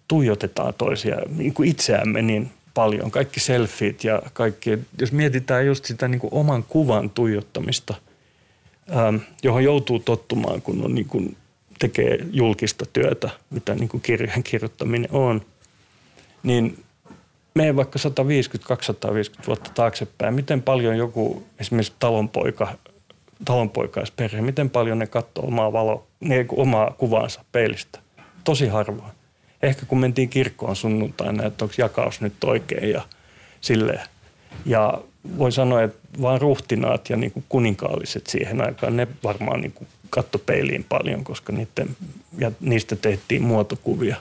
tuijotetaan toisia, niin kuin itseämme niin paljon. Kaikki selfiet ja kaikki, jos mietitään just sitä niin kuin oman kuvan tuijottamista, ähm, johon joutuu tottumaan, kun on niin kuin tekee julkista työtä, mitä niin kuin kirjan kirjoittaminen on, niin mene vaikka 150-250 vuotta taaksepäin, miten paljon joku esimerkiksi talonpoika talonpoikaisperhe, miten paljon ne katsoo omaa, valo, ne, omaa kuvaansa peilistä. Tosi harvoin. Ehkä kun mentiin kirkkoon sunnuntaina, että onko jakaus nyt oikein ja silleen. Ja voi sanoa, että vaan ruhtinaat ja niin kuin kuninkaalliset siihen aikaan, ne varmaan niin kuin katto peiliin paljon, koska niiden, ja niistä tehtiin muotokuvia.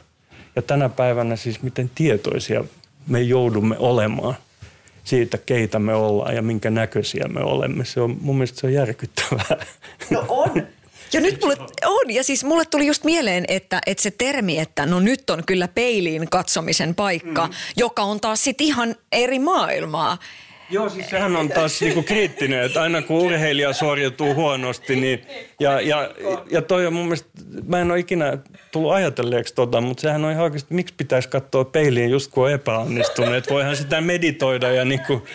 Ja tänä päivänä siis miten tietoisia me joudumme olemaan siitä, keitä me ollaan ja minkä näköisiä me olemme. Se on, mun mielestä se on järkyttävää. No on. Ja nyt mulle on, ja siis mulle tuli just mieleen, että, että se termi, että no nyt on kyllä peiliin katsomisen paikka, mm. joka on taas sitten ihan eri maailmaa. Joo, siis sehän on taas niinku kriittinen, että aina kun urheilija suoriutuu huonosti, niin ja, ja, ja toi on mun mielestä, mä en ole ikinä tullut ajatelleeksi tota, mutta sehän on ihan oikeasti, miksi pitäisi katsoa peiliin just kun on epäonnistunut, että voihan sitä meditoida ja niinku,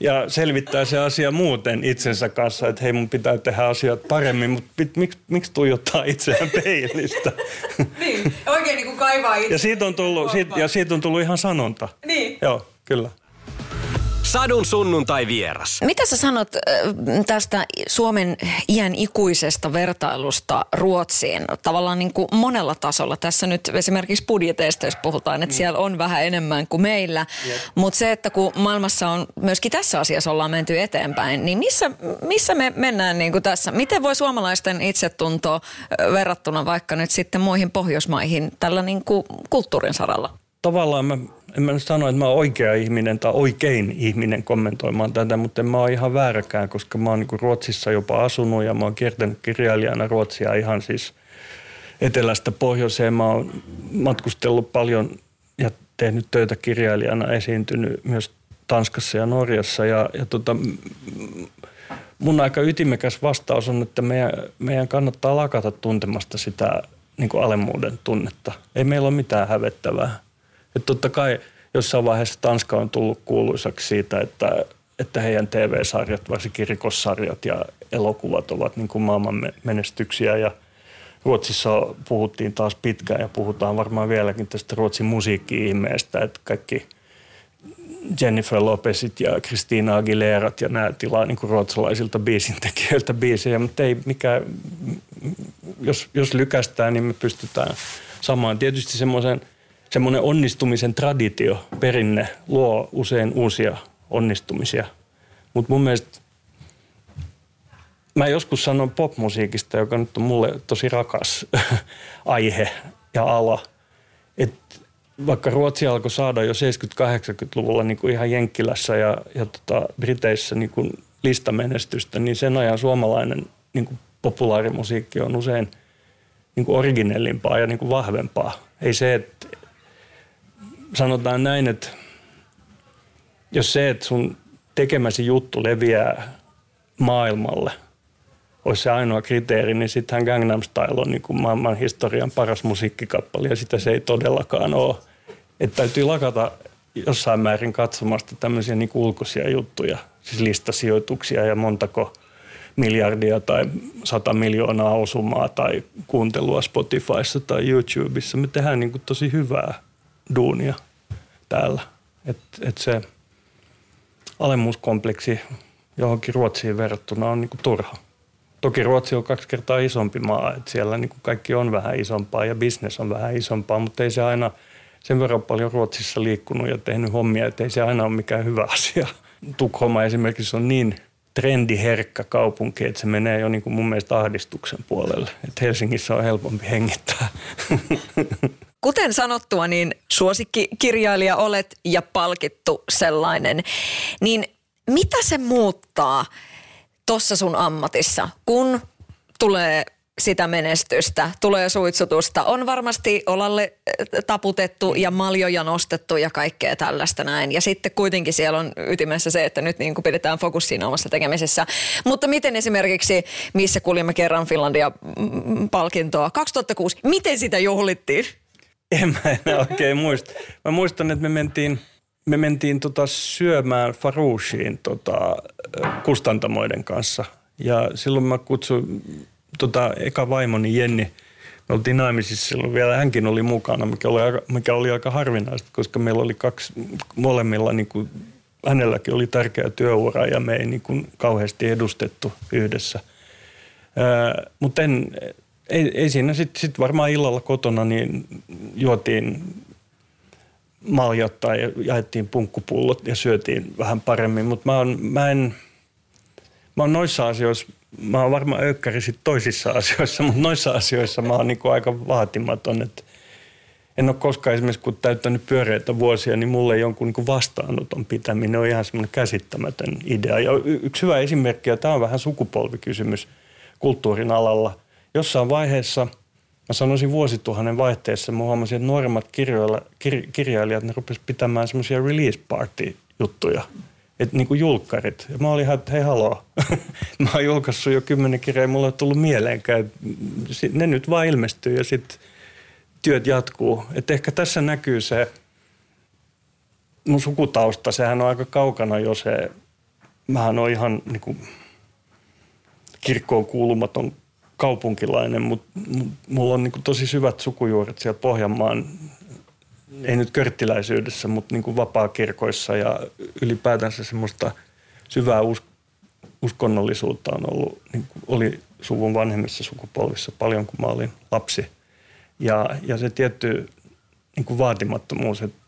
ja selvittää se asia muuten itsensä kanssa, että hei mun pitää tehdä asiat paremmin, mutta miksi, miksi tuijottaa itseään peilistä? niin, oikein niin kuin kaivaa itse. Ja siitä on tullut, siitä, ja siitä on tullut ihan sanonta. Niin. Joo, kyllä. Sadun sunnuntai vieras. Mitä sä sanot tästä Suomen iän ikuisesta vertailusta Ruotsiin? Tavallaan niin kuin monella tasolla. Tässä nyt esimerkiksi budjeteista, jos puhutaan, että siellä on vähän enemmän kuin meillä. Mutta se, että kun maailmassa on myöskin tässä asiassa ollaan menty eteenpäin, niin missä, missä me mennään niin kuin tässä? Miten voi suomalaisten itsetunto verrattuna vaikka nyt sitten muihin Pohjoismaihin tällä niin kuin kulttuurin saralla? Tavallaan mä en mä sano, että mä oon oikea ihminen tai oikein ihminen kommentoimaan tätä, mutta en mä oon ihan vääräkään, koska mä oon niin Ruotsissa jopa asunut ja mä oon kiertänyt kirjailijana Ruotsia ihan siis etelästä pohjoiseen. Mä oon matkustellut paljon ja tehnyt töitä kirjailijana, esiintynyt myös Tanskassa ja Norjassa ja, ja tota, mun aika ytimekäs vastaus on, että meidän, meidän kannattaa lakata tuntemasta sitä niin kuin alemmuuden tunnetta. Ei meillä ole mitään hävettävää että totta kai jossain vaiheessa Tanska on tullut kuuluisaksi siitä, että, että heidän TV-sarjat, varsinkin rikossarjat ja elokuvat ovat niin kuin maailman menestyksiä. Ja Ruotsissa puhuttiin taas pitkään ja puhutaan varmaan vieläkin tästä Ruotsin musiikki-ihmeestä, että kaikki Jennifer Lopezit ja Christina Aguilerat ja nämä tilaa niin kuin ruotsalaisilta biisintekijöiltä biisejä, mutta ei mikään, jos, jos lykästään, niin me pystytään samaan. Tietysti semmoisen – semmoinen onnistumisen traditio, perinne luo usein uusia onnistumisia. Mutta mun mielestä mä joskus sanon popmusiikista, joka nyt on mulle tosi rakas aihe ja ala, että vaikka Ruotsi alkoi saada jo 70-80-luvulla niin kuin ihan Jenkkilässä ja, ja tota Briteissä niin kuin listamenestystä, niin sen ajan suomalainen niin kuin populaarimusiikki on usein niin kuin originellimpaa ja niin kuin vahvempaa. Ei se, että sanotaan näin, että jos se, että sun tekemäsi juttu leviää maailmalle, olisi se ainoa kriteeri, niin sittenhän Gangnam Style on niin kuin maailman historian paras musiikkikappale ja sitä se ei todellakaan ole. Että täytyy lakata jossain määrin katsomasta tämmöisiä niin ulkoisia juttuja, siis listasijoituksia ja montako miljardia tai sata miljoonaa osumaa tai kuuntelua Spotifyssa tai YouTubessa. Me tehdään niin kuin tosi hyvää duunia täällä. Että et se alemmuuskompleksi johonkin Ruotsiin verrattuna on niinku turha. Toki Ruotsi on kaksi kertaa isompi maa, että siellä niinku kaikki on vähän isompaa ja bisnes on vähän isompaa, mutta ei se aina sen verran paljon Ruotsissa liikkunut ja tehnyt hommia, että ei se aina ole mikään hyvä asia. Tukholma esimerkiksi on niin trendiherkkä kaupunki, että se menee jo niin kuin mun mielestä ahdistuksen puolelle. Että Helsingissä on helpompi hengittää. kuten sanottua, niin suosikkikirjailija olet ja palkittu sellainen. Niin mitä se muuttaa tuossa sun ammatissa, kun tulee sitä menestystä, tulee suitsutusta. On varmasti olalle eh, taputettu ja maljoja nostettu ja kaikkea tällaista näin. Ja sitten kuitenkin siellä on ytimessä se, että nyt niin kuin pidetään fokus siinä omassa tekemisessä. Mutta miten esimerkiksi, missä kuljemme kerran Finlandia mm, palkintoa 2006, miten sitä juhlittiin? En mä enää oikein muista. Mä muistan, että me mentiin, me mentiin tota syömään Farouchiin tota, kustantamoiden kanssa. Ja silloin mä kutsuin tota, eka vaimoni Jenni, me oltiin naimisissa silloin vielä, hänkin oli mukana, mikä oli aika, mikä oli aika harvinaista, koska meillä oli kaksi molemmilla, niin kuin, hänelläkin oli tärkeä työura ja me ei niin kuin, kauheasti edustettu yhdessä. Mutta en, ei, ei siinä sitten sit varmaan illalla kotona niin juotiin maljat tai jaettiin punkkupullot ja syötiin vähän paremmin, mutta mä, mä en, mä oon noissa asioissa mä oon varmaan öykkäri sit toisissa asioissa, mutta noissa asioissa mä oon niinku aika vaatimaton. Et en ole koskaan esimerkiksi, kun täyttänyt pyöreitä vuosia, niin mulle jonkun niinku vastaanoton pitäminen on ihan semmoinen käsittämätön idea. Ja yksi hyvä esimerkki, ja tämä on vähän sukupolvikysymys kulttuurin alalla. Jossain vaiheessa, mä sanoisin vuosituhannen vaihteessa, mä huomasin, että nuoremmat kirjailijat, ne rupesivat pitämään semmoisia release party juttuja – että niin kuin julkkarit. Ja mä olin ihan, että hei haloo, mä oon julkaissut jo kymmenen kirjaa, mulla ei tullut mieleenkään. Ne nyt vaan ilmestyy ja sitten työt jatkuu. Et ehkä tässä näkyy se mun sukutausta, sehän on aika kaukana jo se, mähän on ihan niin kuin kirkkoon kuulumaton kaupunkilainen, mutta mulla on niin kuin tosi syvät sukujuuret siellä Pohjanmaan ei nyt körttiläisyydessä, mutta niin kuin vapaakirkoissa ja ylipäätänsä semmoista syvää us, uskonnollisuutta on ollut, niin kuin oli suvun vanhemmissa sukupolvissa paljon, kun mä olin lapsi. Ja, ja se tietty niin kuin vaatimattomuus, että,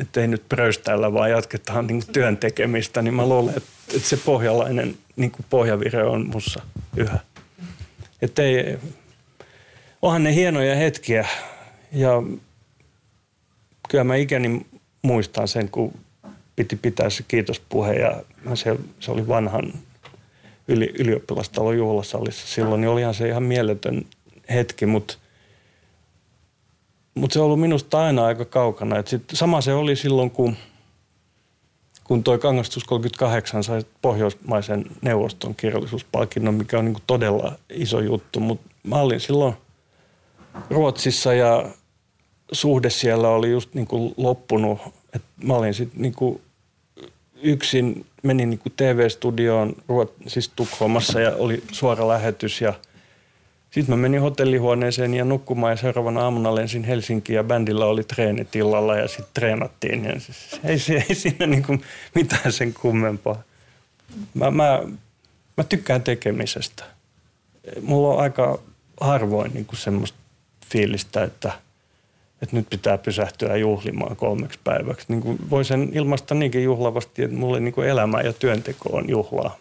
että ei nyt pröystäillä, vaan jatketaan niin kuin työn tekemistä, niin mä luulen, että, että se pohjalainen niin kuin pohjavire on mussa yhä. Että ei, onhan ne hienoja hetkiä ja kyllä mä ikäni muistan sen, kun piti pitää se kiitospuhe ja se, se oli vanhan yli, ylioppilastalon juhlasalissa silloin, niin olihan se ihan mieletön hetki, mutta mutta se on ollut minusta aina aika kaukana. Et sit, sama se oli silloin, kun, kun toi Kangastus 38 sai pohjoismaisen neuvoston kirjallisuuspalkinnon, mikä on niin todella iso juttu. Mutta mä olin silloin Ruotsissa ja suhde siellä oli just niin kuin loppunut. Et mä olin sitten niin kuin yksin, menin niin kuin TV-studioon siis Tukholmassa ja oli suora lähetys ja sitten mä menin hotellihuoneeseen ja nukkumaan ja seuraavana aamuna lensin Helsinkiin ja bändillä oli treenit illalla ja sitten treenattiin. Ja siis ei, ei siinä niin kuin mitään sen kummempaa. Mä, mä, mä tykkään tekemisestä. Mulla on aika harvoin niin kuin semmoista fiilistä, että – että nyt pitää pysähtyä juhlimaan kolmeksi päiväksi. Niin kuin voi sen ilmaista niinkin juhlavasti, että mulle niin kuin elämä ja työnteko on juhlaa.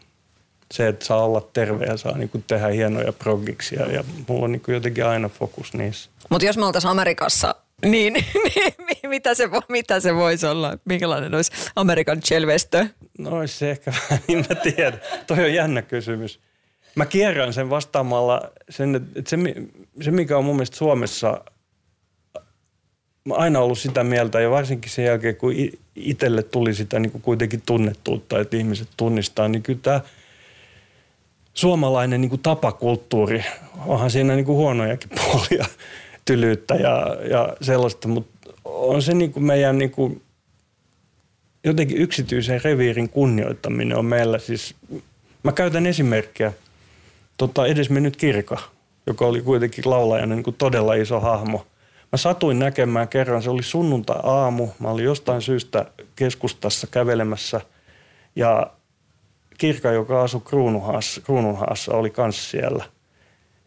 Se, että saa olla terve ja saa niin kuin tehdä hienoja progiksia ja mulla on niin kuin jotenkin aina fokus niissä. Mutta jos me oltaisiin Amerikassa, niin, niin mitä, se, mitä se voisi olla? Minkälainen olisi Amerikan Chelvestö? No olisi se ehkä vähän, niin mä tiedän. Toi on jännä kysymys. Mä kierrän sen vastaamalla sen, että se, se mikä on mun mielestä Suomessa – mä aina ollut sitä mieltä ja varsinkin sen jälkeen, kun itselle tuli sitä niin kuin kuitenkin tunnettuutta, että ihmiset tunnistaa, niin kyllä tämä suomalainen niin kuin tapakulttuuri, onhan siinä niin kuin huonojakin puolia, tylyyttä ja, ja sellaista, mutta on se niin kuin meidän niin kuin jotenkin yksityisen reviirin kunnioittaminen on meillä siis, mä käytän esimerkkiä, tota, edesmennyt Kirka, joka oli kuitenkin laulajana niin kuin todella iso hahmo – Mä satuin näkemään kerran, se oli sunnuntai-aamu. Mä olin jostain syystä keskustassa kävelemässä ja Kirka, joka asui Kruununhaassa, Kruununhaassa, oli kanssa siellä.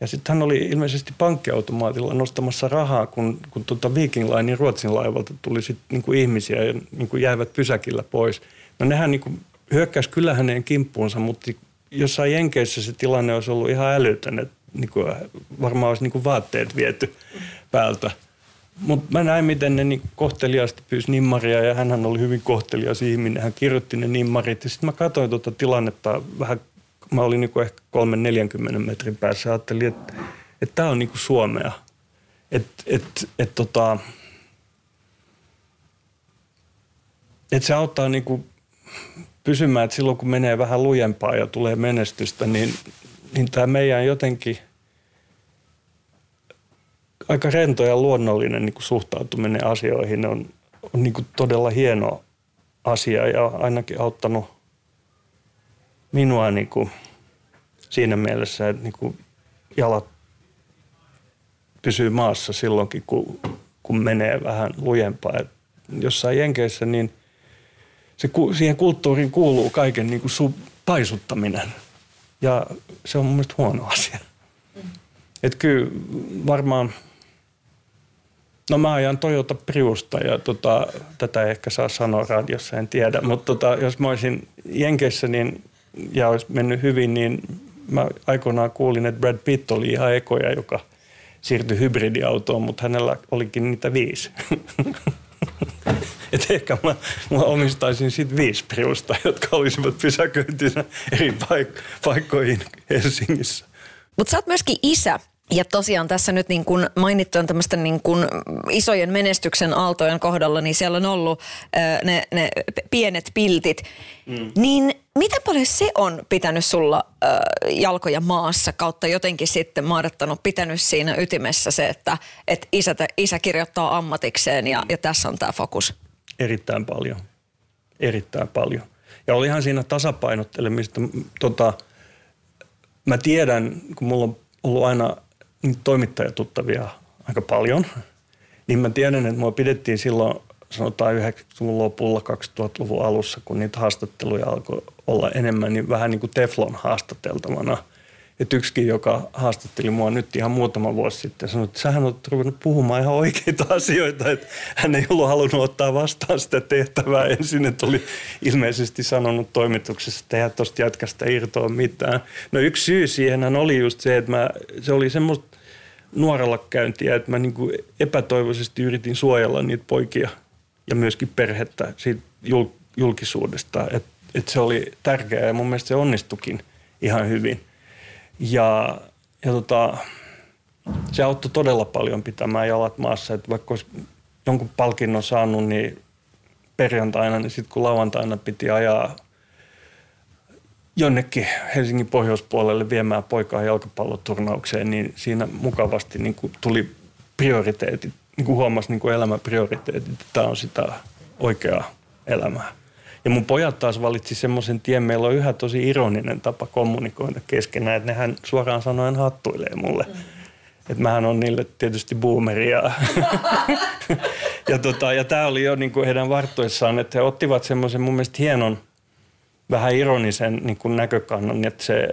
Ja sitten hän oli ilmeisesti pankkiautomaatilla nostamassa rahaa, kun, kun tuota Viking Linein Ruotsin laivalta tuli sit niinku ihmisiä ja niinku jäivät pysäkillä pois. No nehän niinku hyökkäsi kyllä hänen kimppuunsa, mutta jossain Jenkeissä se tilanne olisi ollut ihan älytön, että niinku varmaan olisi niinku vaatteet viety päältä. Mutta mä näin, miten ne niin kohteliaasti pyysi nimmaria ja hän oli hyvin kohtelias ihminen. Hän kirjoitti ne nimmarit ja sitten mä katsoin tuota tilannetta vähän, mä olin niin ehkä 3-40 metrin päässä ja ajattelin, että että tämä on niin Suomea. Että et, et tota, et se auttaa niin kuin pysymään, että silloin kun menee vähän lujempaa ja tulee menestystä, niin, niin tämä meidän jotenkin – aika rento ja luonnollinen niin kuin suhtautuminen asioihin on, on niin kuin todella hieno asia ja ainakin auttanut minua niin kuin siinä mielessä, että niin kuin jalat pysyy maassa silloinkin, kun, kun menee vähän lujempaa. Et jossain Jenkeissä niin se, siihen kulttuuriin kuuluu kaiken niin kuin su, paisuttaminen ja se on mun mielestä huono asia. Mm. Et kyllä varmaan – No mä ajan Toyota Priusta ja tota, tätä ehkä saa sanoa radiossa, en tiedä. Mutta tota, jos mä olisin Jenkeissä niin, ja olisi mennyt hyvin, niin mä aikoinaan kuulin, että Brad Pitt oli ihan ekoja, joka siirtyi hybridiautoon, mutta hänellä olikin niitä viisi. että ehkä mä, mä omistaisin sitten viisi Priusta, jotka olisivat pysäköintinä eri paik- paikkoihin Helsingissä. Mutta sä oot myöskin isä. Ja tosiaan tässä nyt niin kuin mainittu on tämmöisten niin kuin isojen menestyksen aaltojen kohdalla, niin siellä on ollut äh, ne, ne pienet piltit. Mm. Niin mitä paljon se on pitänyt sulla äh, jalkoja maassa kautta jotenkin sitten maadattanut, pitänyt siinä ytimessä se, että et isä, isä kirjoittaa ammatikseen ja, ja tässä on tämä fokus? Erittäin paljon. Erittäin paljon. Ja olihan siinä tasapainottelemista. Tota, mä tiedän, kun mulla on ollut aina toimittajatuttavia aika paljon, niin mä tiedän, että mua pidettiin silloin sanotaan 90-luvun lopulla, 2000-luvun alussa, kun niitä haastatteluja alkoi olla enemmän, niin vähän niin kuin Teflon haastateltavana. Että yksikin, joka haastatteli mua nyt ihan muutama vuosi sitten, sanoi, että sähän olet ruvennut puhumaan ihan oikeita asioita, että hän ei ollut halunnut ottaa vastaan sitä tehtävää ensin, että oli ilmeisesti sanonut toimituksessa, että ei tuosta jätkästä irtoa mitään. No yksi syy siihen oli just se, että mä, se oli semmoista nuorella käyntiä, että mä niin kuin epätoivoisesti yritin suojella niitä poikia ja myöskin perhettä siitä julkisuudesta. Että et se oli tärkeää ja mun mielestä se onnistukin ihan hyvin. Ja, ja tota, se auttoi todella paljon pitämään jalat maassa. Että vaikka olisi jonkun palkinnon saanut, niin perjantaina, niin sitten kun lauantaina piti ajaa jonnekin Helsingin pohjoispuolelle viemään poikaa jalkapalloturnaukseen, niin siinä mukavasti niin kuin tuli prioriteetit, niin kuin huomasi niin kuin elämän prioriteetit, että tämä on sitä oikeaa elämää. Ja mun pojat taas valitsi semmoisen tien, meillä on yhä tosi ironinen tapa kommunikoida keskenään, että nehän suoraan sanoen hattuilee mulle. Mm. Että mähän on niille tietysti boomeria. ja tota, ja tämä oli jo niin kuin heidän vartoissaan, että he ottivat semmoisen mun mielestä hienon – vähän ironisen niin kuin näkökannan, että se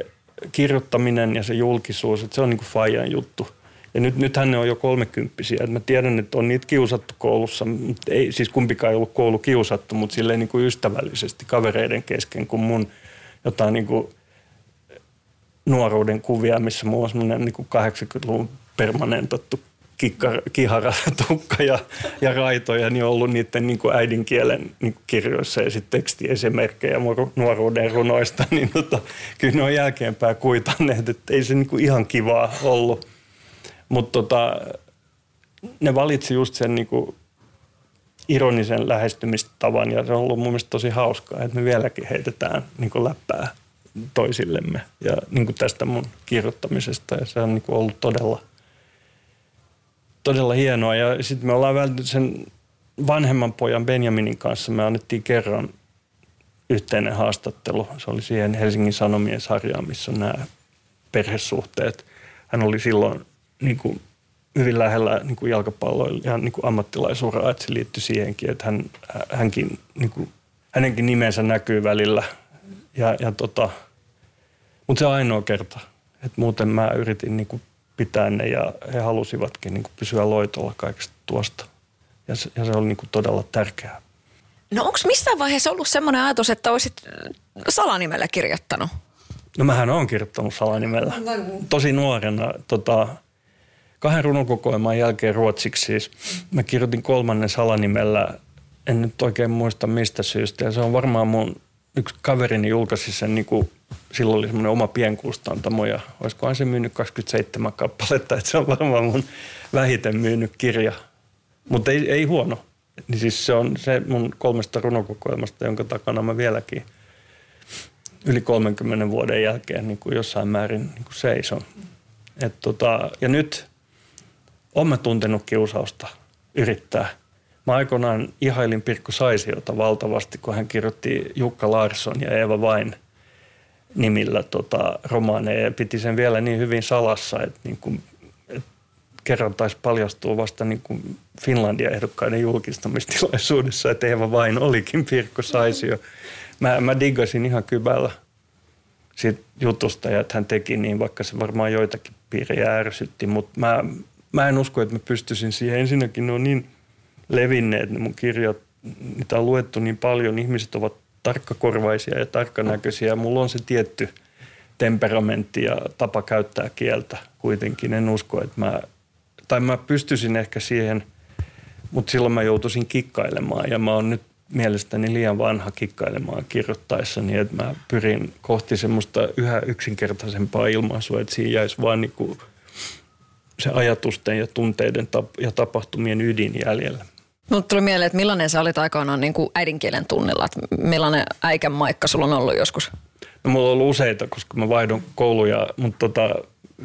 kirjoittaminen ja se julkisuus, että se on niin kuin Fajan juttu. Ja nyt, nythän ne on jo kolmekymppisiä. Mä tiedän, että on niitä kiusattu koulussa. Ei, siis kumpikaan ei ollut koulu kiusattu, mutta silleen niin kuin ystävällisesti kavereiden kesken, kun mun jotain niin kuin nuoruuden kuvia, missä mulla on semmoinen niin 80-luvun permanentattu kiharatukka ja, ja raitoja, niin on ollut niiden niin kuin äidinkielen niin kuin kirjoissa ja sitten tekstiesimerkkejä nuoruuden runoista, niin tota, kyllä ne on jälkeenpäin kuitanneet, että ei se niin kuin ihan kivaa ollut. Mutta tota, ne valitsi just sen niin kuin ironisen lähestymistavan ja se on ollut mun mielestä tosi hauskaa, että me vieläkin heitetään niin kuin läppää toisillemme ja niin kuin tästä mun kirjoittamisesta ja se on niin kuin ollut todella – todella hienoa. Ja sitten me ollaan vältetty sen vanhemman pojan Benjaminin kanssa. Me annettiin kerran yhteinen haastattelu. Se oli siihen Helsingin Sanomien sarjaan, missä nämä perhesuhteet. Hän oli silloin niin kuin hyvin lähellä niin kuin jalkapalloa niin kuin ammattilaisuraa, että se liittyi siihenkin, että hän, hänkin, niin kuin, hänenkin nimensä näkyy välillä. Ja, ja tota, mutta se on ainoa kerta. Et muuten mä yritin niin kuin pitää ne ja he halusivatkin niin kuin pysyä loitolla kaikesta tuosta. Ja se, ja se oli niin kuin todella tärkeää. No onko missään vaiheessa ollut semmoinen ajatus, että olisit salanimellä kirjoittanut? No mähän olen kirjoittanut salanimellä. Tosi nuorena. Tota, kahden runokokoelman jälkeen ruotsiksi siis. Mä kirjoitin kolmannen salanimellä, en nyt oikein muista mistä syystä. Ja se on varmaan mun yksi kaverini julkaisi sen, niin kuin, silloin oli semmoinen oma pienkustantamo ja olisikohan se myynyt 27 kappaletta, että se on varmaan mun vähiten myynyt kirja. Mutta ei, ei huono. Niin siis se on se mun kolmesta runokokoelmasta, jonka takana mä vieläkin yli 30 vuoden jälkeen niin kuin jossain määrin niin kuin seison. Et tota, ja nyt olen mä tuntenut kiusausta yrittää. Mä aikoinaan ihailin Pirkku Saisiota valtavasti, kun hän kirjoitti Jukka Larsson ja Eeva Vain nimillä tota, romaaneja ja piti sen vielä niin hyvin salassa, että niin kuin, et kerran taisi paljastua vasta niin kuin Finlandia ehdokkaiden julkistamistilaisuudessa, että Eeva Vain olikin Pirkko Saisio. Mä, mä diggasin ihan kybällä siitä jutusta ja että hän teki niin, vaikka se varmaan joitakin piirejä ärsytti, mutta mä, mä en usko, että mä pystyisin siihen. Ensinnäkin ne on niin levinneet ne mun kirjat, niitä on luettu niin paljon, ihmiset ovat tarkkakorvaisia ja tarkkanäköisiä. Mulla on se tietty temperamentti ja tapa käyttää kieltä kuitenkin. En usko, että mä, tai mä pystyisin ehkä siihen, mutta silloin mä joutuisin kikkailemaan ja mä oon nyt mielestäni liian vanha kikkailemaan kirjoittaessani, että mä pyrin kohti semmoista yhä yksinkertaisempaa ilmaisua, että siinä jäisi vaan niin se ajatusten ja tunteiden ja tapahtumien ydin jäljellä. Mutta tuli mieleen, että millainen sä olit aikanaan niin kuin äidinkielen tunnilla, että millainen äikän maikka sulla on ollut joskus? No mulla on ollut useita, koska mä vaihdon kouluja, mutta tota,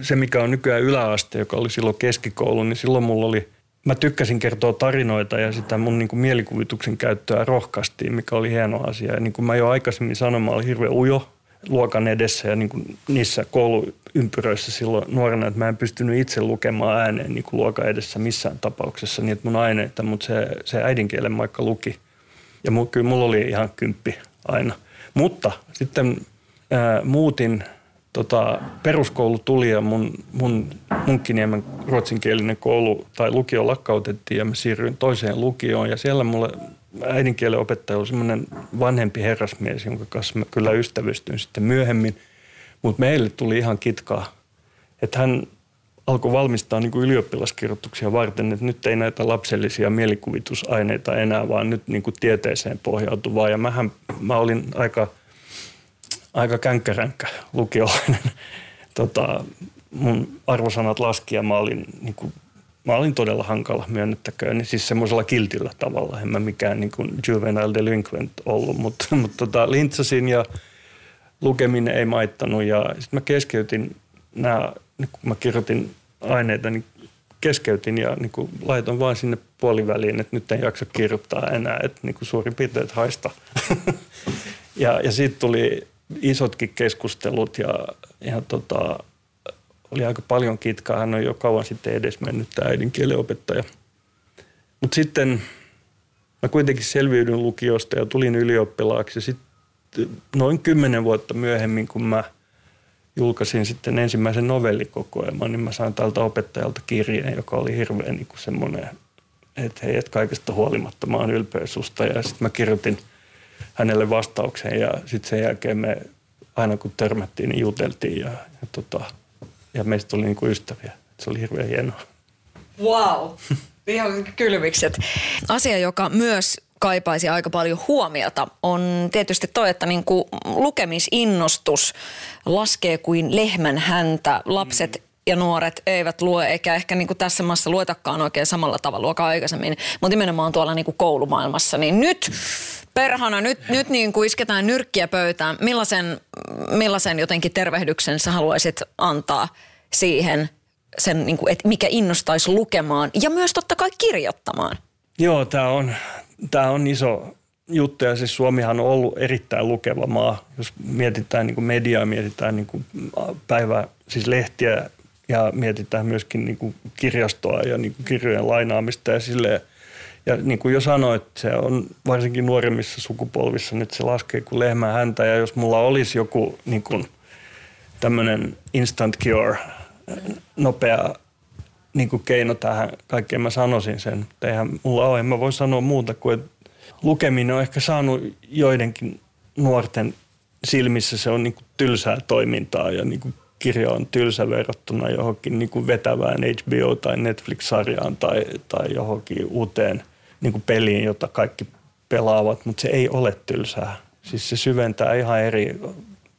se mikä on nykyään yläaste, joka oli silloin keskikoulu, niin silloin mulla oli, mä tykkäsin kertoa tarinoita ja sitä mun niin kuin mielikuvituksen käyttöä rohkaistiin, mikä oli hieno asia. Ja niin kuin mä jo aikaisemmin sanoin, mä olin hirveän ujo luokan edessä ja niin kuin niissä kouluympyröissä silloin nuorena, että mä en pystynyt itse lukemaan ääneen niin kuin luokan edessä missään tapauksessa että mun aineita, mutta se, se äidinkielen maikka luki. Ja mu, kyllä mulla oli ihan kymppi aina. Mutta sitten ää, muutin, tota, peruskoulu tuli ja mun, mun Munkkiniemen ruotsinkielinen koulu tai lukio lakkautettiin ja mä siirryin toiseen lukioon ja siellä mulle äidinkielen opettaja oli semmoinen vanhempi herrasmies, jonka kanssa mä kyllä ystävystyin sitten myöhemmin. Mutta meille tuli ihan kitkaa, että hän alkoi valmistaa niin kuin ylioppilaskirjoituksia varten, että nyt ei näitä lapsellisia mielikuvitusaineita enää, vaan nyt niin kuin tieteeseen pohjautuvaa. Ja mähän, mä olin aika, aika känkkäränkkä lukiolainen. Tota, mun arvosanat laski ja mä olin niin kuin mä olin todella hankala, myönnettäköön, niin siis semmoisella kiltillä tavalla. En mä mikään niin kuin juvenile delinquent ollut, mutta, mutta tota, lintsasin ja lukeminen ei maittanut ja sitten mä keskeytin nämä, niin kun mä kirjoitin aineita, niin keskeytin ja niin kuin laitoin vain sinne puoliväliin, että nyt en jaksa kirjoittaa enää, että niin kuin suurin piirtein haista. ja, ja siitä tuli isotkin keskustelut ja, ja tota, oli aika paljon kitkaa. Hän on jo kauan sitten edes mennyt tämä äidinkielen opettaja. Mutta sitten mä kuitenkin selviydyn lukiosta ja tulin ylioppilaaksi. Sitten noin kymmenen vuotta myöhemmin, kun mä julkaisin sitten ensimmäisen novellikokoelman, niin mä sain tältä opettajalta kirjeen, joka oli hirveän niin semmoinen, että hei, et kaikesta huolimatta mä oon ylpeä susta. Ja sitten mä kirjoitin hänelle vastaukseen ja sitten sen jälkeen me aina kun törmättiin, niin juteltiin ja, ja tota, ja meistä tuli niin kuin ystäviä. Se oli hirveän hienoa. Wow, ihan kylmikset. Asia, joka myös kaipaisi aika paljon huomiota, on tietysti toi, että niin kuin lukemisinnostus laskee kuin lehmän häntä. Lapset mm. ja nuoret eivät lue, eikä ehkä niin kuin tässä maassa luetakaan oikein samalla tavalla luokaa aikaisemmin, mutta nimenomaan tuolla niin kuin koulumaailmassa. Niin nyt perhana, nyt, nyt niin kuin isketään nyrkkiä pöytään. Millaisen, millaisen jotenkin tervehdyksen sä haluaisit antaa siihen, sen, niin kuin, että mikä innostaisi lukemaan ja myös totta kai kirjoittamaan? Joo, tämä on, tää on iso juttu ja siis Suomihan on ollut erittäin lukeva maa. Jos mietitään niin kuin mediaa, mietitään niin kuin päivä, siis lehtiä ja mietitään myöskin niin kuin kirjastoa ja niin kuin kirjojen lainaamista ja silleen – ja niin kuin jo sanoit, se on varsinkin nuoremmissa sukupolvissa nyt se laskee kuin lehmä häntä. Ja jos mulla olisi joku niin kuin tämmöinen instant cure, nopea niin kuin keino tähän kaikkeen, mä sanoisin sen. Mutta eihän mulla ole, en mä voi sanoa muuta kuin, että lukeminen on ehkä saanut joidenkin nuorten silmissä se on niin kuin tylsää toimintaa ja niin kuin kirja on tylsä verrattuna johonkin niin kuin vetävään HBO- tai Netflix-sarjaan tai, tai johonkin uuteen niin kuin peliin, jota kaikki pelaavat, mutta se ei ole tylsää. Siis se syventää ihan eri...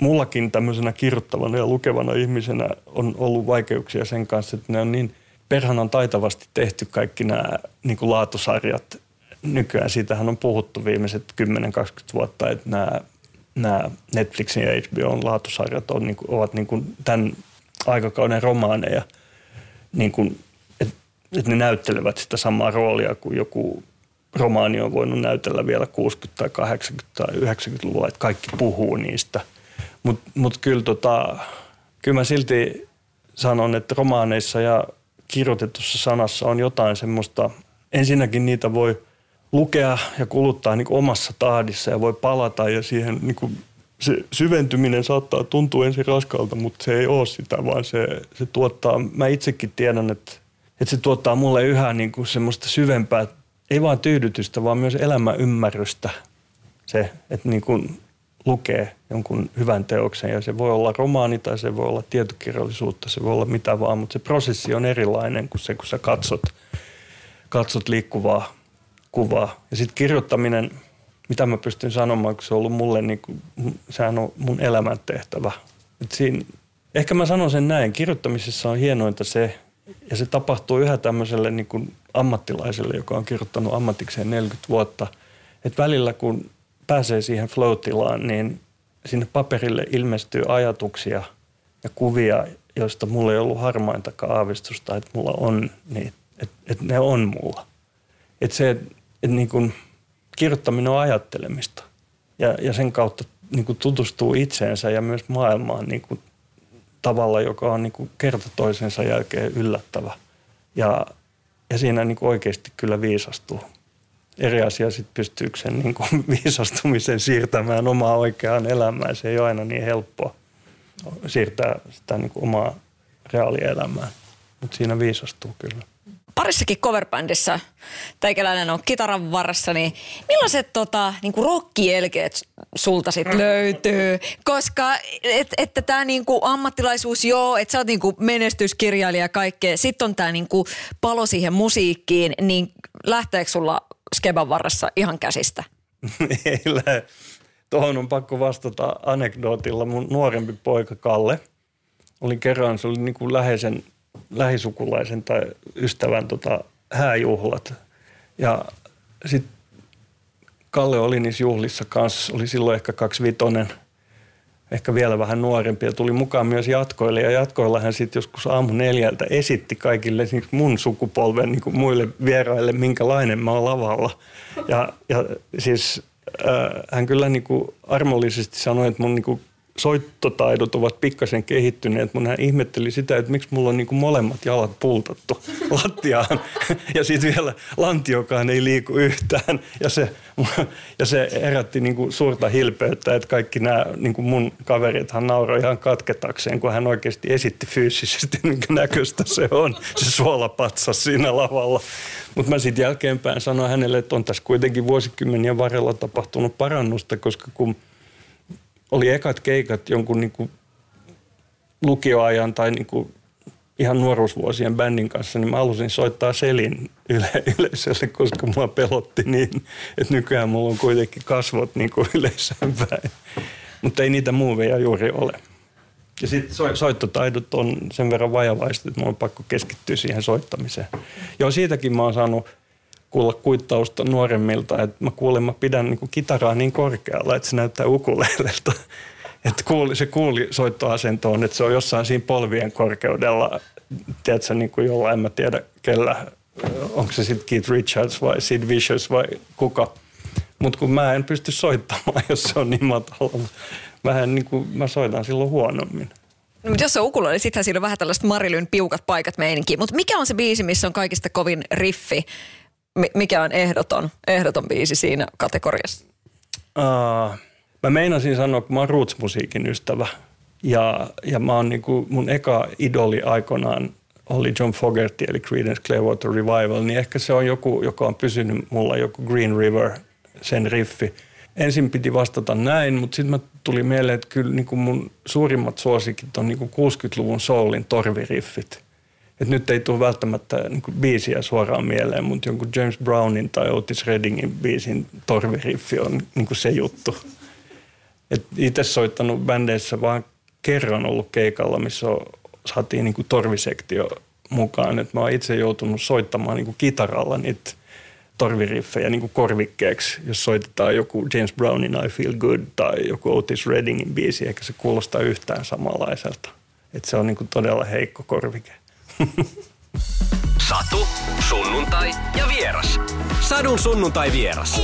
Mullakin tämmöisenä kirjoittavana ja lukevana ihmisenä on ollut vaikeuksia sen kanssa, että ne on niin perhanan taitavasti tehty kaikki nämä niin kuin laatusarjat. Nykyään siitähän on puhuttu viimeiset 10-20 vuotta, että nämä nämä Netflixin ja HBOn laatusarjat on, niin kuin, ovat niin kuin tämän aikakauden romaaneja, niin kuin, että, että ne näyttelevät sitä samaa roolia kuin joku romaani on voinut näytellä vielä 60- tai 80- tai 90-luvulla, että kaikki puhuu niistä. Mutta mut kyllä, tota, kyllä mä silti sanon, että romaaneissa ja kirjoitetussa sanassa on jotain semmoista, ensinnäkin niitä voi – lukea ja kuluttaa niin omassa tahdissa ja voi palata ja siihen niin kuin se syventyminen saattaa tuntua ensin raskalta, mutta se ei ole sitä, vaan se, se tuottaa, mä itsekin tiedän, että, että se tuottaa mulle yhä niin kuin semmoista syvempää, ei vaan tyydytystä, vaan myös elämän ymmärrystä se, että niin kuin lukee jonkun hyvän teoksen ja se voi olla romaani tai se voi olla tietokirjallisuutta, se voi olla mitä vaan, mutta se prosessi on erilainen kuin se, kun sä katsot, katsot liikkuvaa kuvaa. Ja sitten kirjoittaminen, mitä mä pystyn sanomaan, kun se on ollut mulle, niin kuin, sehän on mun elämäntehtävä. Et siinä, ehkä mä sanon sen näin, kirjoittamisessa on hienointa se, ja se tapahtuu yhä tämmöiselle niin kuin ammattilaiselle, joka on kirjoittanut ammatikseen 40 vuotta, että välillä kun pääsee siihen flow-tilaan, niin sinne paperille ilmestyy ajatuksia ja kuvia, joista mulla ei ollut harmaintakaan aavistusta, että mulla on niitä, että, että ne on mulla. Että se, että niin kuin kirjoittaminen on ajattelemista ja, ja sen kautta niin kuin tutustuu itseensä ja myös maailmaan niin kuin tavalla, joka on niin kuin kerta toisensa jälkeen yllättävä. Ja, ja siinä niin kuin oikeasti kyllä viisastuu. Eri asia sitten pystyykö sen niin kuin viisastumisen siirtämään omaa oikeaan elämään. Se ei ole aina niin helppoa siirtää sitä niin kuin omaa reaalielämää, mutta siinä viisastuu kyllä parissakin coverbändissä teikäläinen on kitaran varressa, niin millaiset tota, niinku rockielkeet sulta sit löytyy? Koska et, että tämä niinku ammattilaisuus, joo, että sä oot niinku menestyskirjailija ja kaikkea, sitten on tämä niinku palo siihen musiikkiin, niin lähteekö sulla Skeban varressa ihan käsistä? Ei lähe. Tuohon on pakko vastata anekdootilla. Mun nuorempi poika Kalle oli kerran, se oli niin kuin läheisen lähisukulaisen tai ystävän tota, hääjuhlat. Ja sitten Kalle oli niissä juhlissa kanssa, oli silloin ehkä kaksivitonen, ehkä vielä vähän nuorempi ja tuli mukaan myös jatkoille. Ja jatkoilla hän sitten joskus aamu neljältä esitti kaikille siis mun sukupolven niin kuin muille vieraille, minkälainen mä oon lavalla. Ja, ja siis äh, hän kyllä niin kuin armollisesti sanoi, että mun niin kuin soittotaidot ovat pikkasen kehittyneet. Mun hän ihmetteli sitä, että miksi mulla on niin kuin molemmat jalat pultattu lattiaan. Ja sitten vielä lantiokaan ei liiku yhtään. Ja se, ja se herätti niin kuin suurta hilpeyttä, että kaikki nämä niin kuin mun kaverithan nauroi ihan katketakseen, kun hän oikeasti esitti fyysisesti, minkä näköistä se on, se suolapatsas siinä lavalla. Mutta mä sitten jälkeenpäin sanoin hänelle, että on tässä kuitenkin vuosikymmenien varrella tapahtunut parannusta, koska kun – oli ekat keikat jonkun niin kuin lukioajan tai niin kuin ihan nuoruusvuosien bändin kanssa, niin mä halusin soittaa selin yle- yleisölle, koska mua pelotti niin, että nykyään mulla on kuitenkin kasvot niin kuin yleisöön päin. Mutta ei niitä muuveja juuri ole. Ja sitten so- soittotaidot on sen verran vajavaiset, että mulla on pakko keskittyä siihen soittamiseen. Joo, siitäkin mä oon saanut kuulla kuittausta nuoremmilta, että mä kuulen, mä pidän niin kitaraa niin korkealla, että se näyttää ukulelelta. Että kuuli, se kuuli soittoasentoon, että se on jossain siinä polvien korkeudella, tiedätkö, niin kuin jollain, en mä tiedä kellä, onko se sitten Keith Richards vai Sid Vicious vai kuka. Mutta kun mä en pysty soittamaan, jos se on niin matalalla. Vähän niin kuin mä soitan silloin huonommin. No, mutta jos se on ukulele, niin sittenhän siinä on vähän tällaista Marilyn piukat paikat meininki. Mutta mikä on se biisi, missä on kaikista kovin riffi? Mikä on ehdoton, ehdoton biisi siinä kategoriassa? Uh, mä meinasin sanoa, kun mä oon roots-musiikin ystävä. Ja, ja mä oon niinku, mun eka idoli aikoinaan oli John Fogerty, eli Creedence Clearwater Revival, niin ehkä se on joku, joka on pysynyt mulla, joku Green River, sen riffi. ensin piti vastata näin, mutta sitten tuli mieleen, että kyllä niin kuin mun suurimmat suosikit on niin kuin 60-luvun soulin torviriffit. Et nyt ei tule välttämättä niin kuin biisiä suoraan mieleen, mutta jonkun James Brownin tai Otis Reddingin biisin torviriffi on niin kuin se juttu. itse soittanut bändeissä vaan kerran ollut keikalla, missä saatiin niin kuin torvisektio mukaan. Et mä oon itse joutunut soittamaan niin kuin kitaralla niitä torviriffejä niin kuin korvikkeeksi, jos soitetaan joku James Brownin I Feel Good tai joku Otis Reddingin biisi, eikä se kuulosta yhtään samanlaiselta. Et se on niin kuin todella heikko korvike. Satu, sunnuntai ja vieras. Sadun sunnuntai vieras.